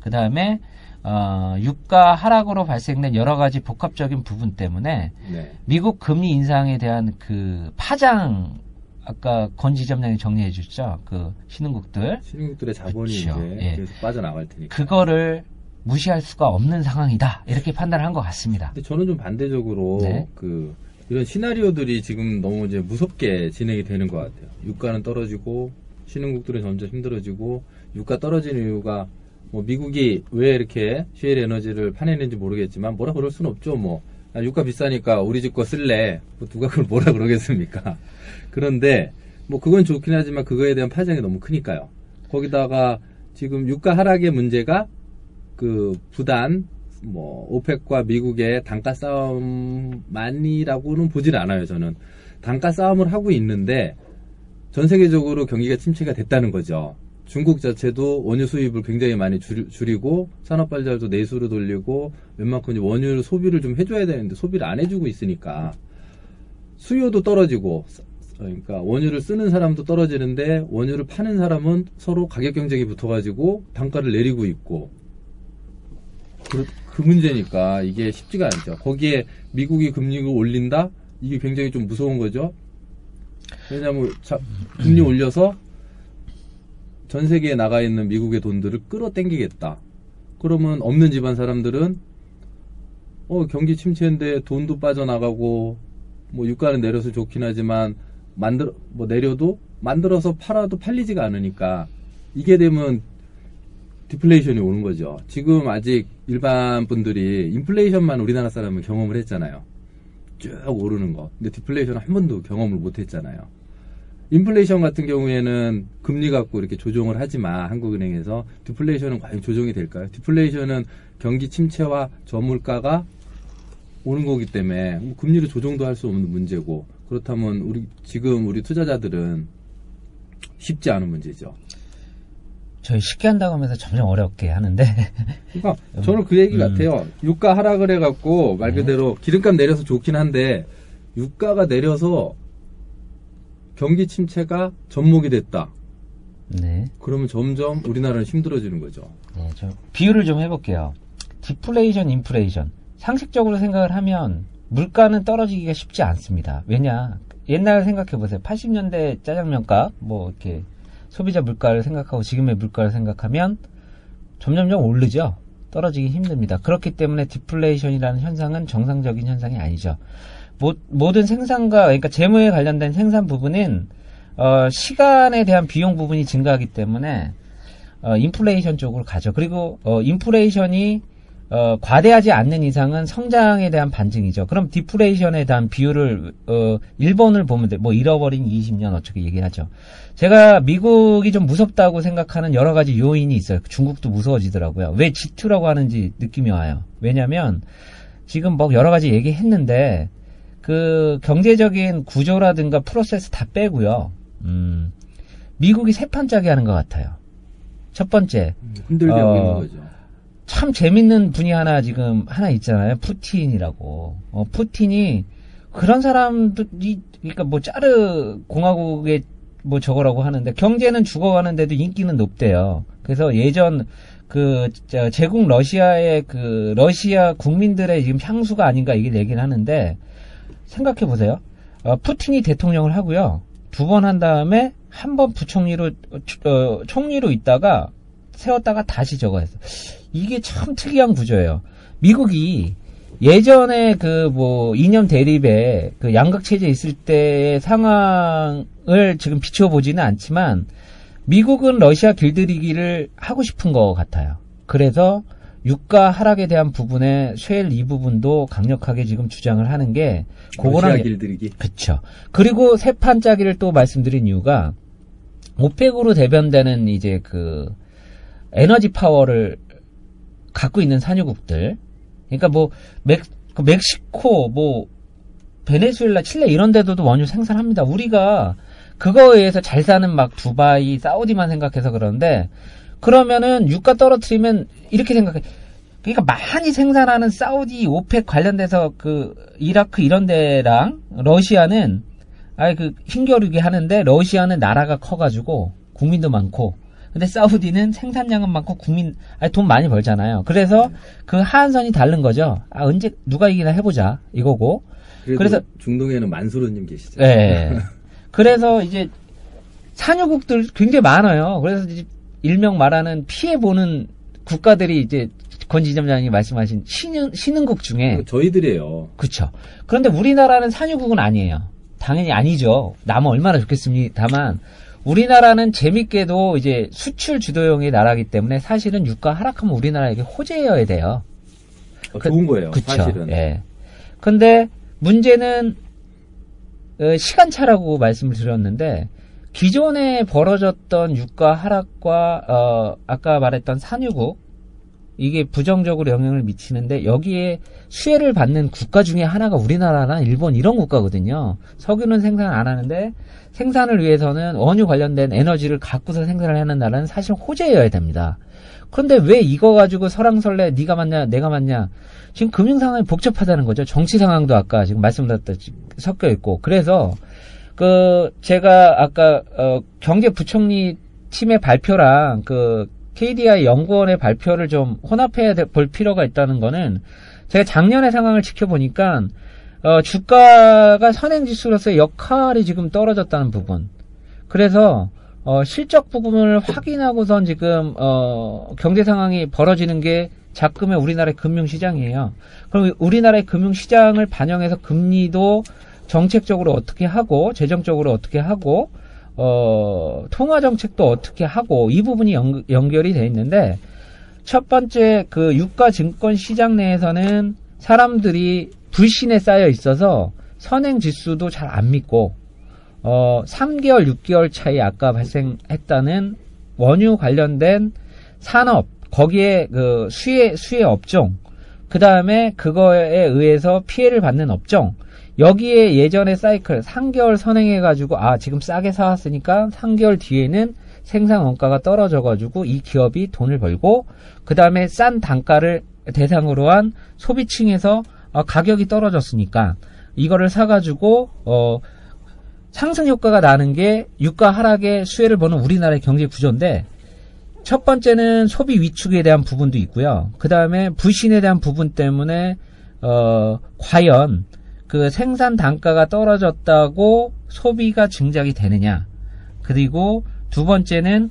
그 다음에 어, 유가 하락으로 발생된 여러 가지 복합적인 부분 때문에 네. 미국 금리 인상에 대한 그 파장 아까 권 지점장이 정리해 주셨죠. 그 신흥국들 신흥국들의 자본이 그쵸. 이제 예. 계속 빠져나갈 테니까. 그거를 무시할 수가 없는 상황이다. 이렇게 판단을 한 것 같습니다. 근데 저는 좀 반대적으로 네. 그 이런 시나리오들이 지금 너무 이제 무섭게 진행이 되는 것 같아요. 유가는 떨어지고 신흥국들은 점점 힘들어지고 유가 떨어지는 이유가 뭐 미국이 왜 이렇게 쉐일 에너지를 파내는지 모르겠지만 뭐라 그럴 수는 없죠. 뭐 아, 유가 비싸니까 우리 집 거 쓸래. 뭐 누가 그걸 뭐라 그러겠습니까? [LAUGHS] 그런데 뭐 그건 좋긴 하지만 그거에 대한 파장이 너무 크니까요. 거기다가 지금 유가 하락의 문제가 그 부단 뭐 오펙과 미국의 단가 싸움만이라고는 보질 않아요. 저는 단가 싸움을 하고 있는데 전 세계적으로 경기가 침체가 됐다는 거죠. 중국 자체도 원유 수입을 굉장히 많이 줄, 줄이 고 산업 발달도 내수로 돌리고 웬만큼 이제 원유 소비를 좀 해줘야 되는데 소비를 안 해주고 있으니까 수요도 떨어지고 그러니까 원유를 쓰는 사람도 떨어지는데 원유를 파는 사람은 서로 가격 경쟁이 붙어가지고 단가를 내리고 있고 그, 그 문제니까 이게 쉽지가 않죠. 거기에 미국이 금리를 올린다? 이게 굉장히 좀 무서운 거죠. 왜냐하면 자, 금리 올려서 전 세계에 나가 있는 미국의 돈들을 끌어당기겠다. 그러면 없는 집안 사람들은 어 경기 침체인데 돈도 빠져나가고 뭐 유가는 내려서 좋긴 하지만 만들 뭐 내려도 만들어서 팔아도 팔리지가 않으니까 이게 되면 디플레이션이 오는 거죠. 지금 아직 일반 분들이 인플레이션만 우리나라 사람은 경험을 했잖아요. 쭉 오르는 거. 근데 디플레이션 한 번도 경험을 못 했잖아요. 인플레이션 같은 경우에는 금리 갖고 이렇게 조정을 하지만 한국은행에서 디플레이션은 과연 조정이 될까요? 디플레이션은 경기 침체와 저물가가 오는 거기 때문에 뭐 금리를 조정도 할 수 없는 문제고 그렇다면 우리 지금 우리 투자자들은 쉽지 않은 문제죠. 저희 쉽게 한다고 하면서 점점 어렵게 하는데 그러니까 저는 그 얘기 음. 같아요. 유가 하락을 해갖고 말 그대로 기름값 내려서 좋긴 한데 유가가 내려서 경기 침체가 접목이 됐다. 네. 그러면 점점 우리나라는 힘들어지는 거죠. 네, 저 비유를 좀 해볼게요. 디플레이션, 인플레이션. 상식적으로 생각을 하면 물가는 떨어지기가 쉽지 않습니다. 왜냐? 옛날 생각해보세요. 80년대 짜장면값, 뭐, 이렇게 소비자 물가를 생각하고 지금의 물가를 생각하면 점점점 오르죠. 떨어지기 힘듭니다. 그렇기 때문에 디플레이션이라는 현상은 정상적인 현상이 아니죠. 모, 모든 생산과, 그러니까 재무에 관련된 생산 부분은, 어, 시간에 대한 비용 부분이 증가하기 때문에, 어, 인플레이션 쪽으로 가죠. 그리고 어, 인플레이션이 어, 과대하지 않는 이상은 성장에 대한 반증이죠. 그럼 디플레이션에 대한 비율을 어, 일본을 보면 돼. 뭐 잃어버린 20년 어떻게 얘기하죠. 제가 미국이 좀 무섭다고 생각하는 여러 가지 요인이 있어요. 중국도 무서워지더라고요. 왜 G2라고 하는지 느낌이 와요. 왜냐하면 지금 뭐 여러 가지 얘기했는데 그 경제적인 구조라든가 프로세스 다 빼고요. 음, 미국이 세 판짜기 하는 것 같아요. 첫 번째, 힘들게 어, 있는 거죠. 참 재밌는 분이 하나 지금 하나 있잖아요. 푸틴이라고. 어, 푸틴이 그런 사람들이 그러니까 뭐 짜르 공화국의 뭐 저거라고 하는데 경제는 죽어가는데도 인기는 높대요. 그래서 예전 그 저, 제국 러시아의 그 러시아 국민들의 지금 향수가 아닌가 이게 얘기를 하는데 생각해 보세요. 어, 푸틴이 대통령을 하고요. 두 번 한 다음에 한 번 부총리로 어, 총리로 있다가 세웠다가 다시 저거 했어. 이게 참 특이한 구조예요. 미국이 예전에 그 뭐 이념 대립에 그 양극 체제 있을 때의 상황을 지금 비추어 보지는 않지만 미국은 러시아 길들이기를 하고 싶은 것 같아요. 그래서 유가 하락에 대한 부분에 쉘 이 부분도 강력하게 지금 주장을 하는 게 그거랑 길들이기. 그쵸. 그리고 세 판짜기를 또 말씀드린 이유가 오펙으로 대변되는 이제 그 에너지 파워를 갖고 있는 산유국들. 그러니까 뭐 멕, 그 멕시코, 뭐 베네수엘라, 칠레 이런 데도도 원유 생산합니다. 우리가 그거에 의해서 잘 사는 막 두바이, 사우디만 생각해서 그러는데 그러면은 유가 떨어뜨리면 이렇게 생각해. 그러니까 많이 생산하는 사우디, 오펙 관련돼서 그 이라크 이런 데랑 러시아는 아예 그 힘겨루기 하는데 러시아는 나라가 커가지고 국민도 많고 근데 사우디는 생산량은 많고 국민 아니 돈 많이 벌잖아요. 그래서 그 하한선이 다른 거죠. 아 언제 누가 이기나 해보자 이거고. 그래서- 중동에는 만수르님 계시죠. 예. 그래서 이제 [LAUGHS] 산유국들 굉장히 많아요. 그래서 이제 일명 말하는 피해 보는 국가들이 이제 권 지점장님이 말씀하신 신흥 신흥국 중에 저희들이에요. 그렇죠. 그런데 우리나라는 산유국은 아니에요. 당연히 아니죠. 남은 얼마나 좋겠습니다만 우리나라는 재밌게도 이제 수출 주도형의 나라이기 때문에 사실은 유가 하락하면 우리나라에게 호재여야 돼요. 어, 그- 좋은 거예요. 그쵸. 사실은. 예. 근데 문제는 어, 시간차라고 말씀을 드렸는데 기존에 벌어졌던 유가 하락과 어, 아까 말했던 산유국 이게 부정적으로 영향을 미치는데 여기에 수혜를 받는 국가 중에 하나가 우리나라나 일본 이런 국가거든요. 석유는 생산 안 하는데 생산을 위해서는 원유 관련된 에너지를 갖고서 생산을 하는 나라는 사실 호재여야 됩니다. 그런데 왜 이거 가지고 설랑설레 네가 맞냐 내가 맞냐 지금 금융 상황이 복잡하다는 거죠. 정치 상황도 아까 지금 말씀드렸듯이 섞여 있고 그래서 그 제가 아까 어 경제부총리 팀의 발표랑 그 KDI 연구원의 발표를 좀 혼합해 볼 필요가 있다는 거는 제가 작년의 상황을 지켜보니까 어 주가가 선행지수로서의 역할이 지금 떨어졌다는 부분. 그래서 어 실적 부분을 확인하고선 지금 어 경제 상황이 벌어지는 게 작금의 우리나라의 금융시장이에요. 그럼 우리나라의 금융시장을 반영해서 금리도 정책적으로 어떻게 하고 재정적으로 어떻게 하고 어 통화 정책도 어떻게 하고 이 부분이 연, 연결이 돼 있는데 첫 번째 그 유가 증권 시장 내에서는 사람들이 불신에 쌓여 있어서 선행 지수도 잘 안 믿고 어 3개월 6개월 차이 아까 발생했다는 원유 관련된 산업 거기에 그 수혜 수혜 업종 그 다음에 그거에 의해서 피해를 받는 업종 여기에 예전의 사이클 3개월 선행해 가지고 아 지금 싸게 사왔으니까 3개월 뒤에는 생산 원가가 떨어져 가지고 이 기업이 돈을 벌고 그 다음에 싼 단가를 대상으로 한 소비층에서 어, 가격이 떨어졌으니까 이거를 사가지고 어 상승 효과가 나는 게 유가 하락에 수혜를 보는 우리나라의 경제 구조인데 첫 번째는 소비 위축에 대한 부분도 있고요. 그 다음에 불신에 대한 부분 때문에 어 과연 그 생산 단가가 떨어졌다고 소비가 증작이 되느냐. 그리고 두 번째는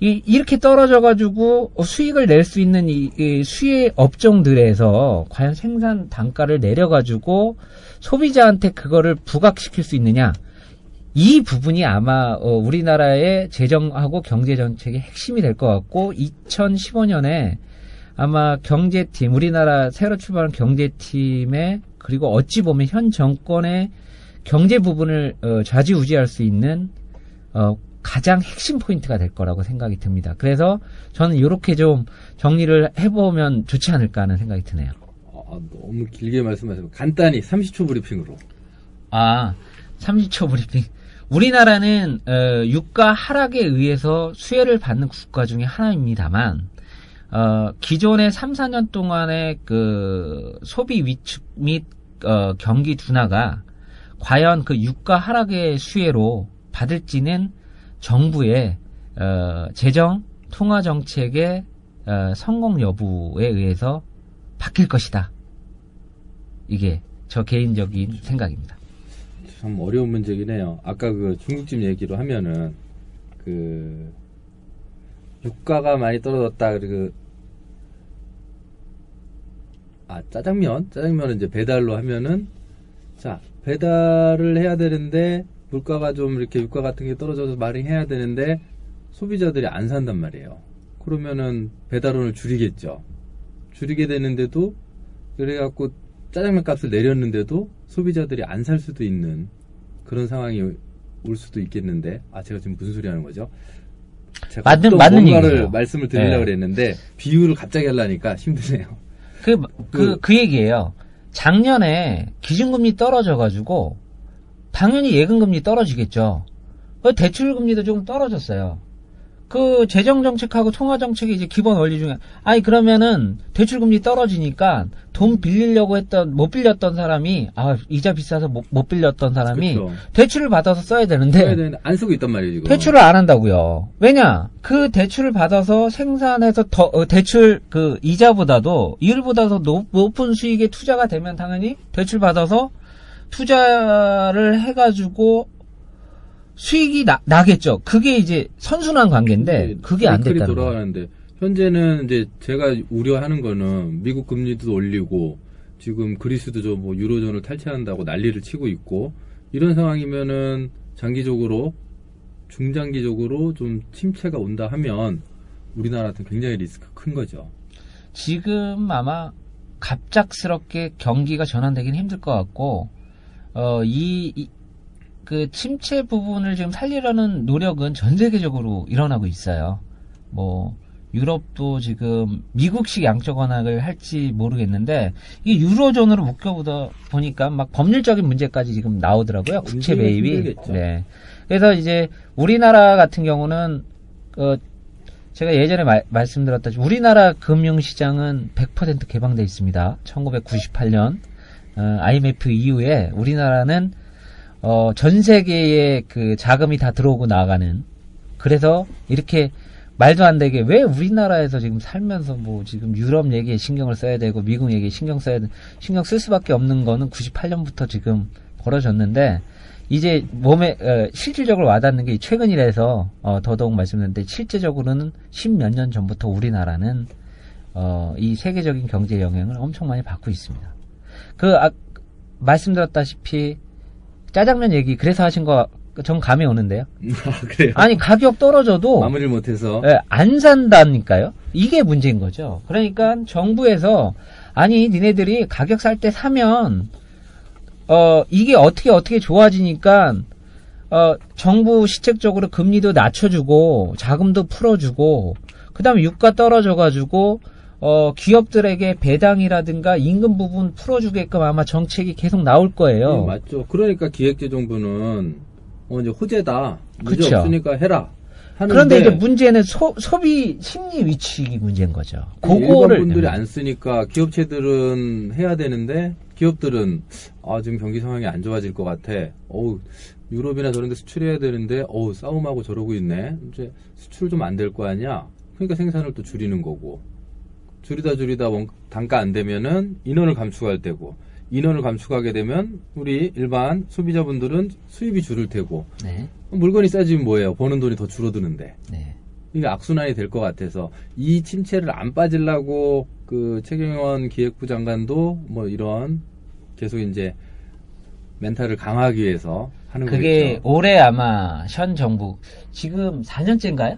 이, 이렇게 떨어져가지고 수익을 낼 수 있는 이, 이 수혜 업종들에서 과연 생산 단가를 내려가지고 소비자한테 그거를 부각시킬 수 있느냐. 이 부분이 아마 어, 우리나라의 재정하고 경제 정책의 핵심이 될 것 같고 2015년에 아마 경제팀 우리나라 새로 출발한 경제팀의 그리고 어찌 보면 현 정권의 경제 부분을 어, 좌지우지할 수 있는 어, 가장 핵심 포인트가 될 거라고 생각이 듭니다. 그래서 저는 이렇게 좀 정리를 해보면 좋지 않을까 하는 생각이 드네요. 아, 너무 길게 말씀하시면 간단히 30초 브리핑으로. 아, 30초 브리핑. 우리나라는 어, 유가 하락에 의해서 수혜를 받는 국가 중에 하나입니다만 어, 기존의 3, 4년 동안의 그 소비 위축 및 어, 경기 둔화가 과연 그 유가 하락의 수혜로 받을지는 정부의 어, 재정 통화 정책의 어, 성공 여부에 의해서 바뀔 것이다. 이게 저 개인적인 생각입니다. 참 어려운 문제긴 해요. 아까 그 중국집 얘기로 하면은 그 유가가 많이 떨어졌다 그리고 아 짜장면 짜장면은 이제 배달로 하면은 자 배달을 해야 되는데 물가가 좀 이렇게 유가 같은 게 떨어져서 말이 해야 되는데 소비자들이 안 산단 말이에요. 그러면은 배달원을 줄이겠죠. 줄이게 되는데도 그래갖고 짜장면 값을 내렸는데도 소비자들이 안 살 수도 있는 그런 상황이 올 수도 있겠는데 아 제가 지금 무슨 소리 하는 거죠? 제가 맞는- 또 맞는 뭔가를 얘기예요. 말씀을 드리려고 네. 그랬는데 비유를 갑자기 하려니까 힘드네요. 그, 그, 그- 그 얘기예요. 작년에 기준금리 떨어져가지고, 당연히 예금금리 떨어지겠죠. 그 대출금리도 조금 떨어졌어요. 그 재정 정책하고 통화 정책이 이제 기본 원리 중에, 아니, 그러면은 대출 금리 떨어지니까 돈 빌리려고 했던, 못 빌렸던 사람이, 아, 이자 비싸서 못, 못 빌렸던 사람이 그렇죠. 대출을 받아서 써야 되는데, 써야 되는데 안 쓰고 있단 말이에요 지금. 대출을 안 한다고요. 왜냐? 그 대출을 받아서 생산해서 더 어, 대출 그 이자보다도 이율보다도 높- 높은 수익에 투자가 되면 당연히 대출 받아서 투자를 해가지고 수익이 나, 나겠죠. 그게 이제 선순환 관계인데 이제 그게 안 됐다는. 돌아가는데 현재는 이제 제가 우려하는 거는 미국 금리도 올리고 지금 그리스도 저 뭐 유로존을 탈퇴한다고 난리를 치고 있고 이런 상황이면은 장기적으로 중장기적으로 좀 침체가 온다 하면 우리나라한테 굉장히 리스크 큰 거죠. 지금 아마 갑작스럽게 경기가 전환되긴 힘들 것 같고, 어, 이, 이- 그 침체 부분을 지금 살리려는 노력은 전 세계적으로 일어나고 있어요. 뭐, 유럽도 지금 미국식 양적 완화를 할지 모르겠는데 이 유로존으로 묶여보다 보니까 막 법률적인 문제까지 지금 나오더라고요. 국채 매입이. 힘들겠죠. 네. 그래서 이제 우리나라 같은 경우는 어 제가 예전에 말, 말씀드렸다시피 우리나라 금융시장은 100% 개방돼 있습니다. 1998년 어, IMF 이후에 우리나라는 어, 전 세계에 그 자금이 다 들어오고 나가는 그래서 이렇게 말도 안 되게 왜 우리나라에서 지금 살면서 뭐 지금 유럽 얘기에 신경을 써야 되고 미국 얘기에 신경 써야 돼 신경 쓸 수밖에 없는 거는 98년부터 지금 벌어졌는데 이제 몸에 어, 실질적으로 와닿는 게 최근이라서 어, 더더욱 말씀드렸는데 실제적으로는 십몇 년 전부터 우리나라는 어, 이 세계적인 경제 영향을 엄청 많이 받고 있습니다. 그 아, 말씀드렸다시피 짜장면 얘기 그래서 하신 거 전 감이 오는데요. [LAUGHS] 아, 그래요. 아니 가격 떨어져도 마무리를 못해서 예, 안 산다니까요. 이게 문제인 거죠. 그러니까 정부에서 아니 니네들이 가격 살 때 사면 어 이게 어떻게 어떻게 좋아지니까 어 정부 시책적으로 금리도 낮춰주고 자금도 풀어주고 그다음에 유가 떨어져가지고 어 기업들에게 배당이라든가 임금 부분 풀어주게끔 아마 정책이 계속 나올 거예요. 예, 맞죠. 그러니까 기획재정부는 어, 이제 호재다. 문제 그쵸. 없으니까 해라. 하는데 그런데 이제 문제는 소, 소비 심리 위축이 문제인 거죠. 일반 그거를 분들이 안 쓰니까 기업체들은 해야 되는데 기업들은 아 지금 경기 상황이 안 좋아질 것 같아. 어우 유럽이나 저런 데 수출해야 되는데 어우 싸움하고 저러고 있네. 이제 수출 좀 안 될 거 아니야. 그러니까 생산을 또 줄이는 거고 줄이다 줄이다 원- 단가 안 되면은 인원을 감축할 때고 인원을 감축하게 되면 우리 일반 소비자분들은 수입이 줄을 테고 네, 물건이 싸지면 뭐예요? 버는 돈이 더 줄어드는데. 네. 이게 악순환이 될 것 같아서 이 침체를 안 빠지려고 그 최경원 기획부 장관도 뭐 이런 계속 이제 멘탈을 강화하기 위해서 하는 그게 거겠죠. 올해 아마 현 정부 지금 4년째인가요?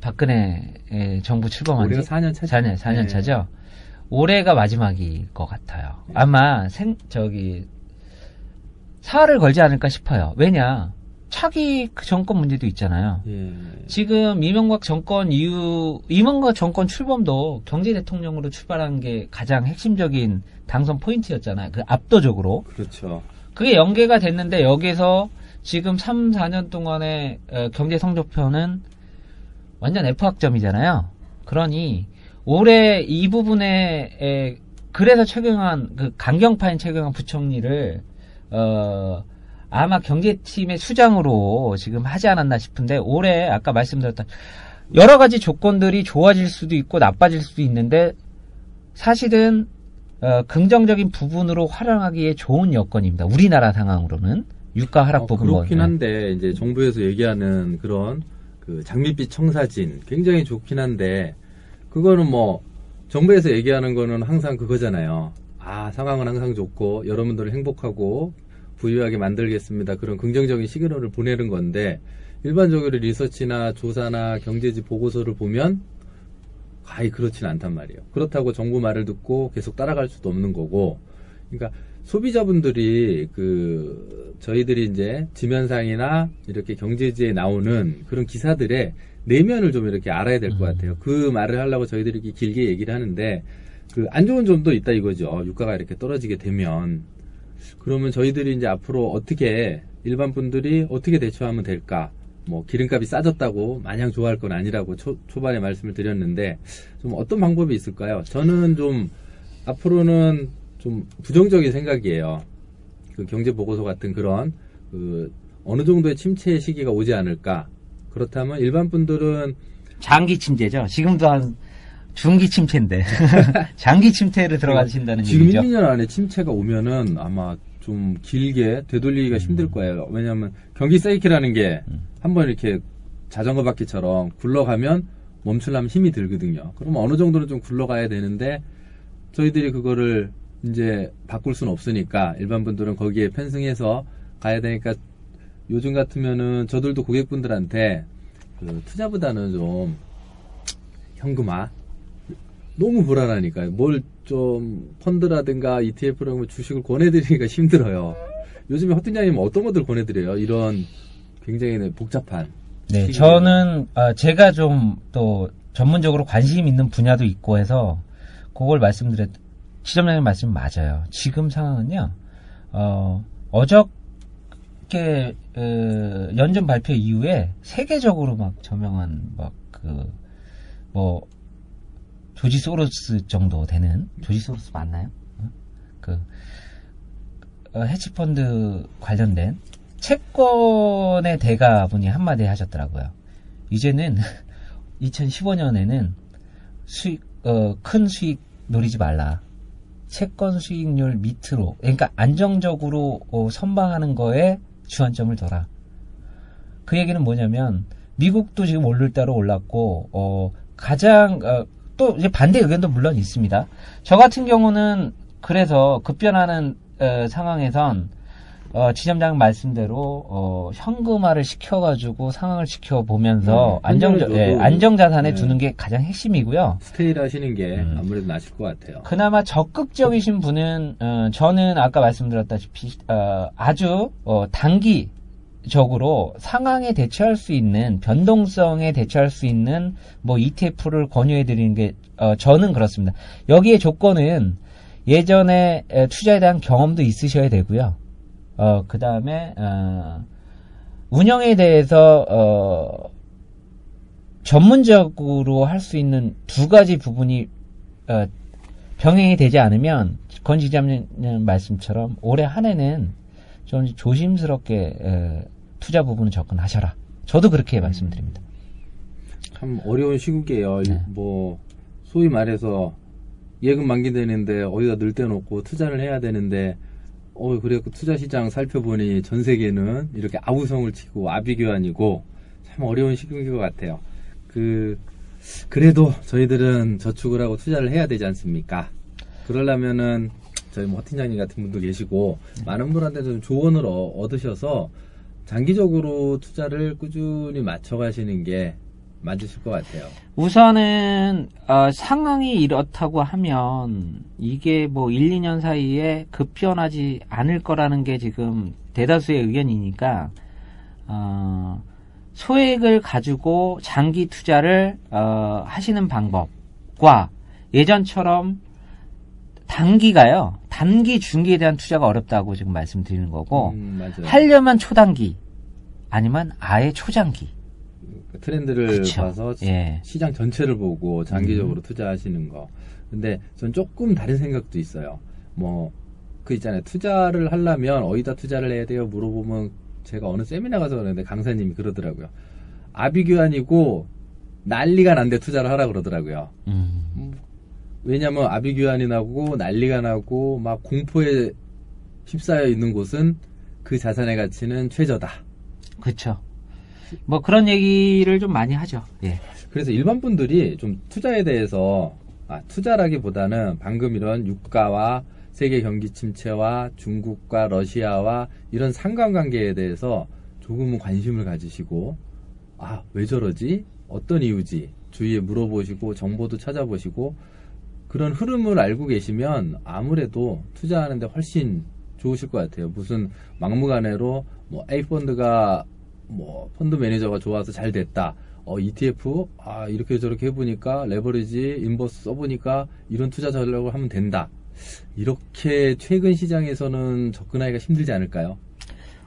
박근혜 예, 정부 출범한 지 올해가 4년 차죠. 4년, 4년 네. 차죠. 올해가 마지막일 것 같아요. 아마 생 저기 사활을 걸지 않을까 싶어요. 왜냐 차기 그 정권 문제도 있잖아요. 예. 지금 이명박 정권 이후 이명박 정권 출범도 경제 대통령으로 출발한 게 가장 핵심적인 당선 포인트였잖아요. 그 압도적으로. 그렇죠. 그게 연계가 됐는데 여기서 지금 3, 4년 동안의 어, 경제 성적표는 완전 F학점이잖아요. 그러니 올해 이 부분에 에, 그래서 최경환 그 강경파인 최경환 부총리를 어 아마 경제팀의 수장으로 지금 하지 않았나 싶은데 올해 아까 말씀드렸던 여러 가지 조건들이 좋아질 수도 있고 나빠질 수도 있는데 사실은 어, 긍정적인 부분으로 활용하기에 좋은 여건입니다. 우리나라 상황으로는 유가 하락 어, 부분 그렇긴 뭐, 한데 이제 정부에서 얘기하는 그런 그 장밋빛 청사진 굉장히 좋긴 한데 그거는 뭐 정부에서 얘기하는 거는 항상 그거잖아요. 아 상황은 항상 좋고 여러분들을 행복하고 부유하게 만들겠습니다. 그런 긍정적인 시그널을 보내는 건데 일반적으로 리서치나 조사나 경제지 보고서를 보면 아이 그렇진 않단 말이에요. 그렇다고 정부 말을 듣고 계속 따라갈 수도 없는 거고. 그러니까 소비자분들이 그 저희들이 이제 지면상이나 이렇게 경제지에 나오는 그런 기사들의 내면을 좀 이렇게 알아야 될 것 같아요. 그 말을 하려고 저희들이 이렇게 길게 얘기를 하는데 그 안 좋은 점도 있다 이거죠. 유가가 이렇게 떨어지게 되면 그러면 저희들이 이제 앞으로 어떻게 일반 분들이 어떻게 대처하면 될까? 뭐 기름값이 싸졌다고 마냥 좋아할 건 아니라고 초, 초반에 말씀을 드렸는데 좀 어떤 방법이 있을까요? 저는 좀 앞으로는 좀 부정적인 생각이에요. 그 경제 보고서 같은 그런 그 어느 정도의 침체 시기가 오지 않을까? 그렇다면 일반 분들은 장기 침체죠. 지금도 한 중기 침체인데 [LAUGHS] 장기 침체를 들어가신다는 지금 얘기죠. 1, 2년 안에 침체가 오면은 아마 좀 길게 되돌리기가 힘들 거예요. 왜냐하면 경기 사이클이라는 게 한번 이렇게 자전거 바퀴처럼 굴러가면 멈추려면 힘이 들거든요. 그러면 어느 정도는 좀 굴러가야 되는데 저희들이 그거를 이제 바꿀 수는 없으니까 일반 분들은 거기에 편승해서 가야 되니까 요즘 같으면은 저들도 고객분들한테 그 투자보다는 좀 현금화 너무 불안하니까요. 뭘좀 펀드라든가 ETF라든가 뭐 주식을 권해드리기가 힘들어요. 요즘에 허팀장님 어떤 것들 권해드려요? 이런 굉장히 복잡한. 네. 저는 아, 제가 좀 또 전문적으로 관심 있는 분야도 있고 해서 그걸 말씀드렸 지점장님 말씀 맞아요. 지금 상황은요. 어, 어저께 어, 연준 발표 이후에 세계적으로 막 저명한 막 그 뭐 조지 소로스 정도 되는 조지 소로스 맞나요? 어? 그 어, 해치펀드 관련된 채권의 대가분이 한마디 하셨더라고요. 이제는 [LAUGHS] 2015년에는 수익 어, 큰 수익 노리지 말라. 채권 수익률 밑으로 그러니까 안정적으로 어, 선방하는 거에 주안점을 둬라. 그 얘기는 뭐냐면 미국도 지금 오를 대로 올랐고 어, 가장 어, 또 이제 반대 의견도 물론 있습니다. 저 같은 경우는 그래서 급변하는 어, 상황에선 어, 지점장 말씀대로 어, 현금화를 시켜가지고 상황을 지켜보면서 음, 안정 현재는 예, 저도- 안정 자산에 네. 두는 게 가장 핵심이고요. 스테이를 하시는 게 음. 아무래도 나실 것 같아요. 그나마 적극적이신 분은 어, 저는 아까 말씀드렸다시피 어, 아주 어, 단기 적으로 상황에 대처할 수 있는 변동성에 대처할 수 있는 뭐 ETF를 권유해 드리는 게 어, 저는 그렇습니다. 여기에 조건은 예전에 에, 투자에 대한 경험도 있으셔야 되고요. 어, 그 다음에 어, 운영에 대해서 어, 전문적으로 할 수 있는 두 가지 부분이 어, 병행이 되지 않으면 권 지점님 말씀처럼 올해 한 해는 좀 조심스럽게 에, 투자 부분을 접근하셔라. 저도 그렇게 말씀드립니다. 참 어려운 시국이에요. 네. 뭐 소위 말해서 예금 만기 되는데 어디다 넣을 데 놓고 투자를 해야 되는데 어 그래 그 투자 시장 살펴보니 전 세계는 이렇게 아우성을 치고 아비규환이고 참 어려운 시국인 것 같아요. 그 그래도 저희들은 저축을 하고 투자를 해야 되지 않습니까? 그러려면은 저희 뭐 허팀장님 같은 분도 계시고 많은 분한테 좀 조언을 어- 얻으셔서 장기적으로 투자를 꾸준히 맞춰가시는 게 맞으실 것 같아요. 우선은 어, 상황이 이렇다고 하면 이게 뭐 1, 2년 사이에 급변하지 않을 거라는 게 지금 대다수의 의견이니까 어, 소액을 가지고 장기 투자를 어, 하시는 방법과 예전처럼 단기가요. 단기, 중기에 대한 투자가 어렵다고 지금 말씀드리는 거고 음. 하려면 초단기 아니면 아예 초장기. 그 트렌드를 그쵸. 봐서 시- 예. 시장 전체를 보고 장기적으로 투자하시는 거. 근데 전 조금 다른 생각도 있어요. 뭐, 그 있잖아요. 투자를 하려면 어디다 투자를 해야 돼요? 물어보면 제가 어느 세미나 가서 그러는데 강사님이 그러더라고요. 아비규환이고 난리가 난데 투자를 하라 그러더라고요. 음. 왜냐면 아비규환이 나고 난리가 나고 막 공포에 휩싸여 있는 곳은 그 자산의 가치는 최저다. 그렇죠. 뭐 그런 얘기를 좀 많이 하죠. 예. 그래서 일반 분들이 좀 투자에 대해서 아, 투자라기보다는 방금 이런 유가와 세계 경기 침체와 중국과 러시아와 이런 상관관계에 대해서 조금은 관심을 가지시고 아, 왜 저러지? 어떤 이유지? 주위에 물어보시고 정보도 찾아보시고 그런 흐름을 알고 계시면 아무래도 투자하는데 훨씬 좋으실 것 같아요. 무슨 막무가내로 뭐 A 펀드가 뭐 펀드 매니저가 좋아서 잘 됐다. 어 ETF 아 이렇게 저렇게 해보니까 레버리지 inverse 써보니까 이런 투자 전략을 하면 된다. 이렇게 최근 시장에서는 접근하기가 힘들지 않을까요?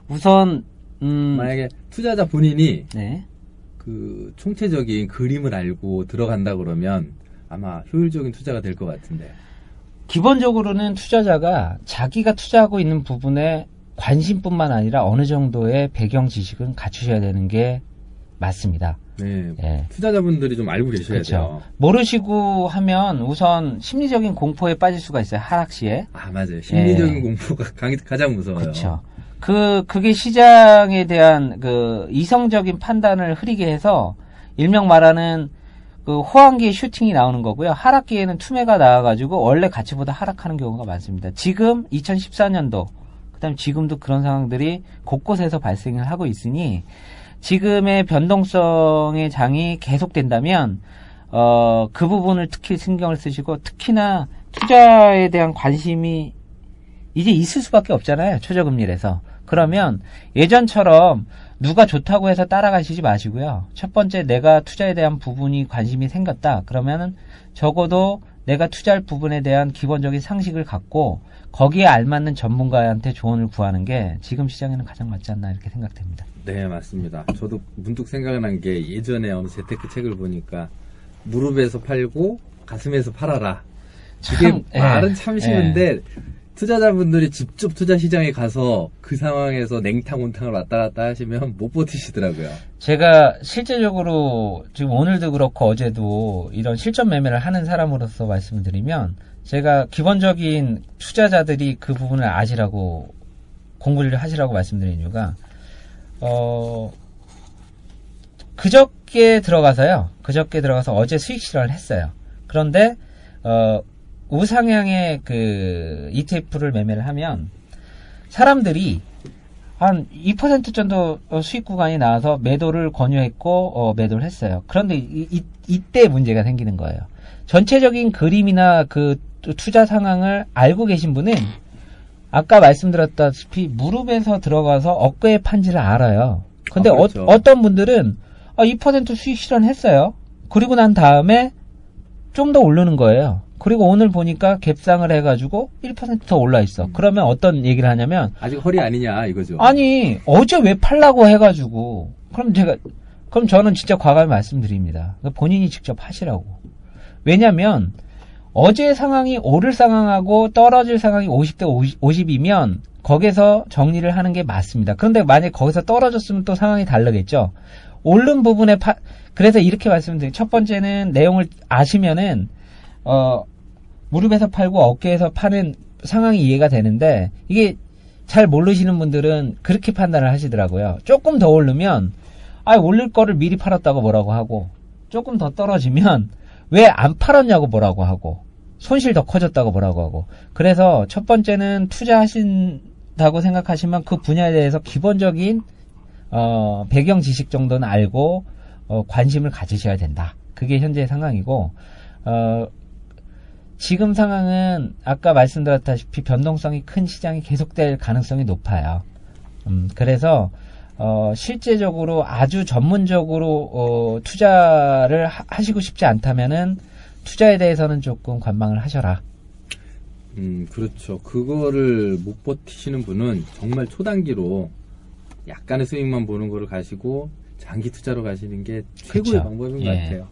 우선 음, 만약에 투자자 본인이 네. 그 총체적인 그림을 알고 들어간다 그러면 아마 효율적인 투자가 될 것 같은데. 기본적으로는 투자자가 자기가 투자하고 있는 부분에 관심뿐만 아니라 어느 정도의 배경 지식은 갖추셔야 되는 게 맞습니다. 네. 예. 투자자분들이 좀 알고 계셔야 그렇죠. 돼요. 모르시고 하면 우선 심리적인 공포에 빠질 수가 있어요. 하락 시에. 아 맞아요. 심리적인 예. 공포가 [LAUGHS] 강- 가장 무서워요. 그렇죠. 그 그게 시장에 대한 그 이성적인 판단을 흐리게 해서 일명 말하는 그 호황기에 슈팅이 나오는 거고요. 하락기에는 투매가 나와 가지고 원래 가치보다 하락하는 경우가 많습니다. 지금 2014년도 그다음 에 지금도 그런 상황들이 곳곳에서 발생을 하고 있으니 지금의 변동성의 장이 계속된다면 어, 그 부분을 특히 신경을 쓰시고 특히나 투자에 대한 관심이 이제 있을 수밖에 없잖아요. 최저금리에서. 그러면 예전처럼 누가 좋다고 해서 따라가시지 마시고요. 첫 번째 내가 투자에 대한 부분이 관심이 생겼다. 그러면은 적어도 내가 투자할 부분에 대한 기본적인 상식을 갖고 거기에 알맞는 전문가한테 조언을 구하는 게 지금 시장에는 가장 맞지 않나 이렇게 생각됩니다. 네, 맞습니다. 저도 문득 생각난 게 예전에 어느 재테크 책을 보니까 무릎에서 팔고 가슴에서 팔아라. 이게 참, 예, 말은 참 쉬운데 투자자분들이 직접 투자 시장에 가서 그 상황에서 냉탕 온탕을 왔다 갔다 하시면 못 버티시더라고요. 제가 실제적으로 지금 오늘도 그렇고 어제도 이런 실전 매매를 하는 사람으로서 말씀을 드리면 제가 기본적인 투자자들이 그 부분을 아시라고 공부를 하시라고 말씀드린 이유가 어 그저께 들어가서요. 그저께 들어가서 어제 수익 실현을 했어요. 그런데 어 우상향의 그 ETF를 매매를 하면 사람들이 한 2% 정도 수익 구간이 나와서 매도를 권유했고 어, 매도를 했어요. 그런데 이, 이, 이때 문제가 생기는 거예요. 전체적인 그림이나 그 투자 상황을 알고 계신 분은 아까 말씀드렸다시피 무릎에서 들어가서 어깨에 판지를 알아요. 근데 아, 그렇죠. 어, 떤 분들은 아, 2% 수익 실현했어요. 그리고 난 다음에 좀 더 오르는 거예요. 그리고 오늘 보니까 갭상을 해가지고 1%더 올라 있어. 그러면 어떤 얘기를 하냐면 아직 허리 아니냐 이거죠. 아니 어제 왜 팔라고 해가지고 그럼 제가 그럼 저는 진짜 과감히 말씀드립니다. 본인이 직접 하시라고. 왜냐면 어제 상황이 오를 상황하고 떨어질 상황이 50대 50, 이면 거기서 정리를 하는 게 맞습니다. 그런데 만약 거기서 떨어졌으면 또 상황이 다르겠죠. 오른 부분에 파, 그래서 이렇게 말씀드려요. 첫 번째는 내용을 아시면은 어 무릎에서 팔고 어깨에서 파는 상황이 이해가 되는데 이게 잘 모르시는 분들은 그렇게 판단을 하시더라고요. 조금 더 오르면 아 올릴 거를 미리 팔았다고 뭐라고 하고 조금 더 떨어지면 왜 안 팔았냐고 뭐라고 하고 손실 더 커졌다고 뭐라고 하고 그래서 첫 번째는 투자하신다고 생각하시면 그 분야에 대해서 기본적인 어, 배경 지식 정도는 알고 어, 관심을 가지셔야 된다. 그게 현재 상황이고 어, 지금 상황은 아까 말씀드렸다시피 변동성이 큰 시장이 계속될 가능성이 높아요. 음, 그래서 어, 실제적으로 아주 전문적으로 어, 투자를 하- 하시고 싶지 않다면은 투자에 대해서는 조금 관망을 하셔라. 음, 그렇죠. 그거를 못 버티시는 분은 정말 초단기로 약간의 수익만 보는 거를 가시고 장기 투자로 가시는 게 최고의 그쵸. 방법인 예. 것 같아요.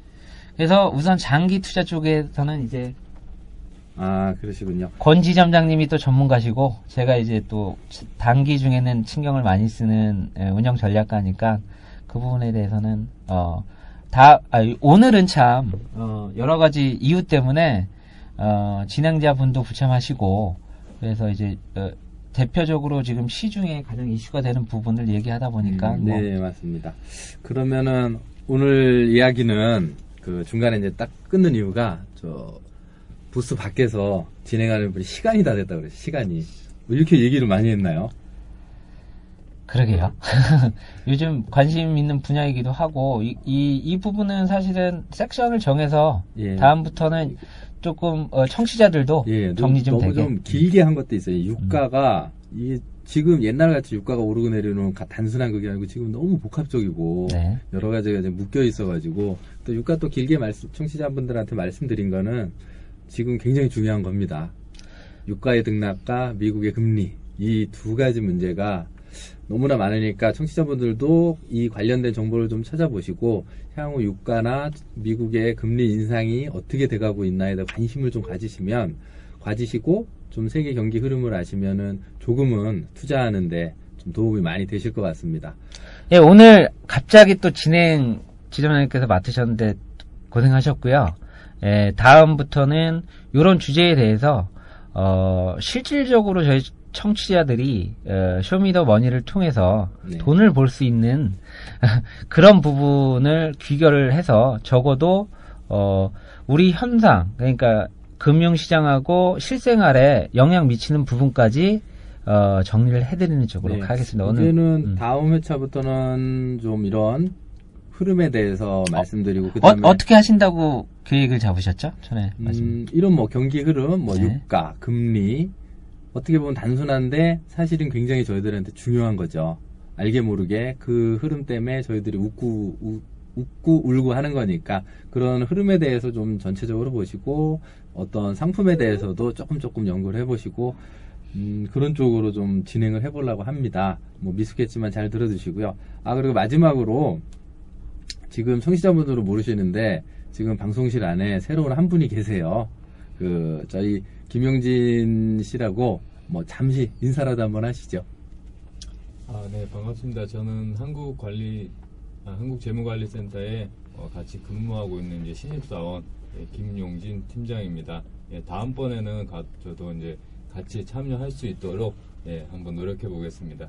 그래서 우선 장기 투자 쪽에서는 이제 아, 그러시군요. 권지 점장님이 또 전문가시고 제가 이제 또 단기 중에는 신경을 많이 쓰는 예, 운영 전략가니까 그 부분에 대해서는 어다 오늘은 참 어, 여러 가지 이유 때문에 어, 진행자분도 부참하시고 그래서 이제 어, 대표적으로 지금 시중에 가장 이슈가 되는 부분을 얘기하다 보니까 음, 뭐 네, 맞습니다. 그러면은 오늘 이야기는 그 중간에 이제 딱 끊는 이유가 저 부스 밖에서 진행하는 분이 시간이 다 됐다 그래요. 시간이 뭐 이렇게 얘기를 많이 했나요? 그러게요. [LAUGHS] 요즘 관심 있는 분야이기도 하고 이, 이, 이 부분은 사실은 섹션을 정해서 예. 다음부터는 조금 어, 청취자들도 예, 정리 좀 너무 되게 좀 길게 한 것도 있어요. 유가가 이게 지금 옛날 같이 유가가 오르고 내리는 가- 단순한 그게 아니고 지금 너무 복합적이고 네. 여러 가지가 묶여 있어가지고 또 유가 또 길게 말씀 청취자분들한테 말씀드린 거는 지금 굉장히 중요한 겁니다. 유가의 등락과 미국의 금리 이 두 가지 문제가 너무나 많으니까 청취자분들도 이 관련된 정보를 좀 찾아보시고 향후 유가나 미국의 금리 인상이 어떻게 돼가고 있나에 대해 관심을 좀 가지시면 가지시고 좀 세계 경기 흐름을 아시면은 조금은 투자하는데 좀 도움이 많이 되실 것 같습니다. 예, 오늘 갑자기 또 진행 지점장님께서 맡으셨는데 고생하셨고요. 예, 다음부터는 이런 주제에 대해서 어, 실질적으로 저희 청취자들이 어, 쇼미더머니를 통해서 네. 돈을 벌 수 있는 [LAUGHS] 그런 부분을 귀결을 해서 적어도 어, 우리 현상 그러니까 금융시장하고 실생활에 영향 미치는 부분까지 어, 정리를 해드리는 쪽으로 네. 가겠습니다. 오늘 이제는 음. 다음 회차부터는 좀 이런 흐름에 대해서 말씀드리고 어, 그다음에 어 떻게 하신다고 계획을 잡으셨죠? 전에 말씀. 음, 이런 뭐 경기 흐름, 뭐 네. 유가, 금리 어떻게 보면 단순한데 사실은 굉장히 저희들한테 중요한 거죠. 알게 모르게 그 흐름 때문에 저희들이 웃고 우- 웃고 울고 하는 거니까 그런 흐름에 대해서 좀 전체적으로 보시고 어떤 상품에 대해서도 조금 조금 연구를 해보시고 음, 그런 쪽으로 좀 진행을 해보려고 합니다. 뭐 미숙했지만 잘 들어주시고요. 아 그리고 마지막으로 지금 청취자분들은 모르시는데 지금 방송실 안에 새로운 한 분이 계세요. 그 저희 김용진 씨라고 뭐 잠시 인사라도 한번 하시죠. 아, 네, 반갑습니다. 저는 한국 관리, 아, 한국 재무관리센터에 어, 같이 근무하고 있는 이제 신입사원 예, 김용진 팀장입니다. 예, 다음번에는 가, 저도 이제 같이 참여할 수 있도록 예, 한번 노력해 보겠습니다.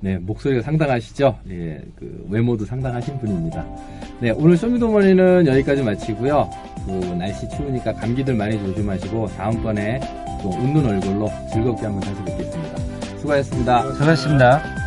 네, 목소리가 상당하시죠? 예, 그 외모도 상당하신 분입니다. 네, 오늘 쇼미더머니는 여기까지 마치고요. 그 날씨 추우니까 감기들 많이 조심하시고 다음번에 또 웃는 얼굴로 즐겁게 한번 다시 뵙겠습니다. 수고하셨습니다. 수고하셨습니다.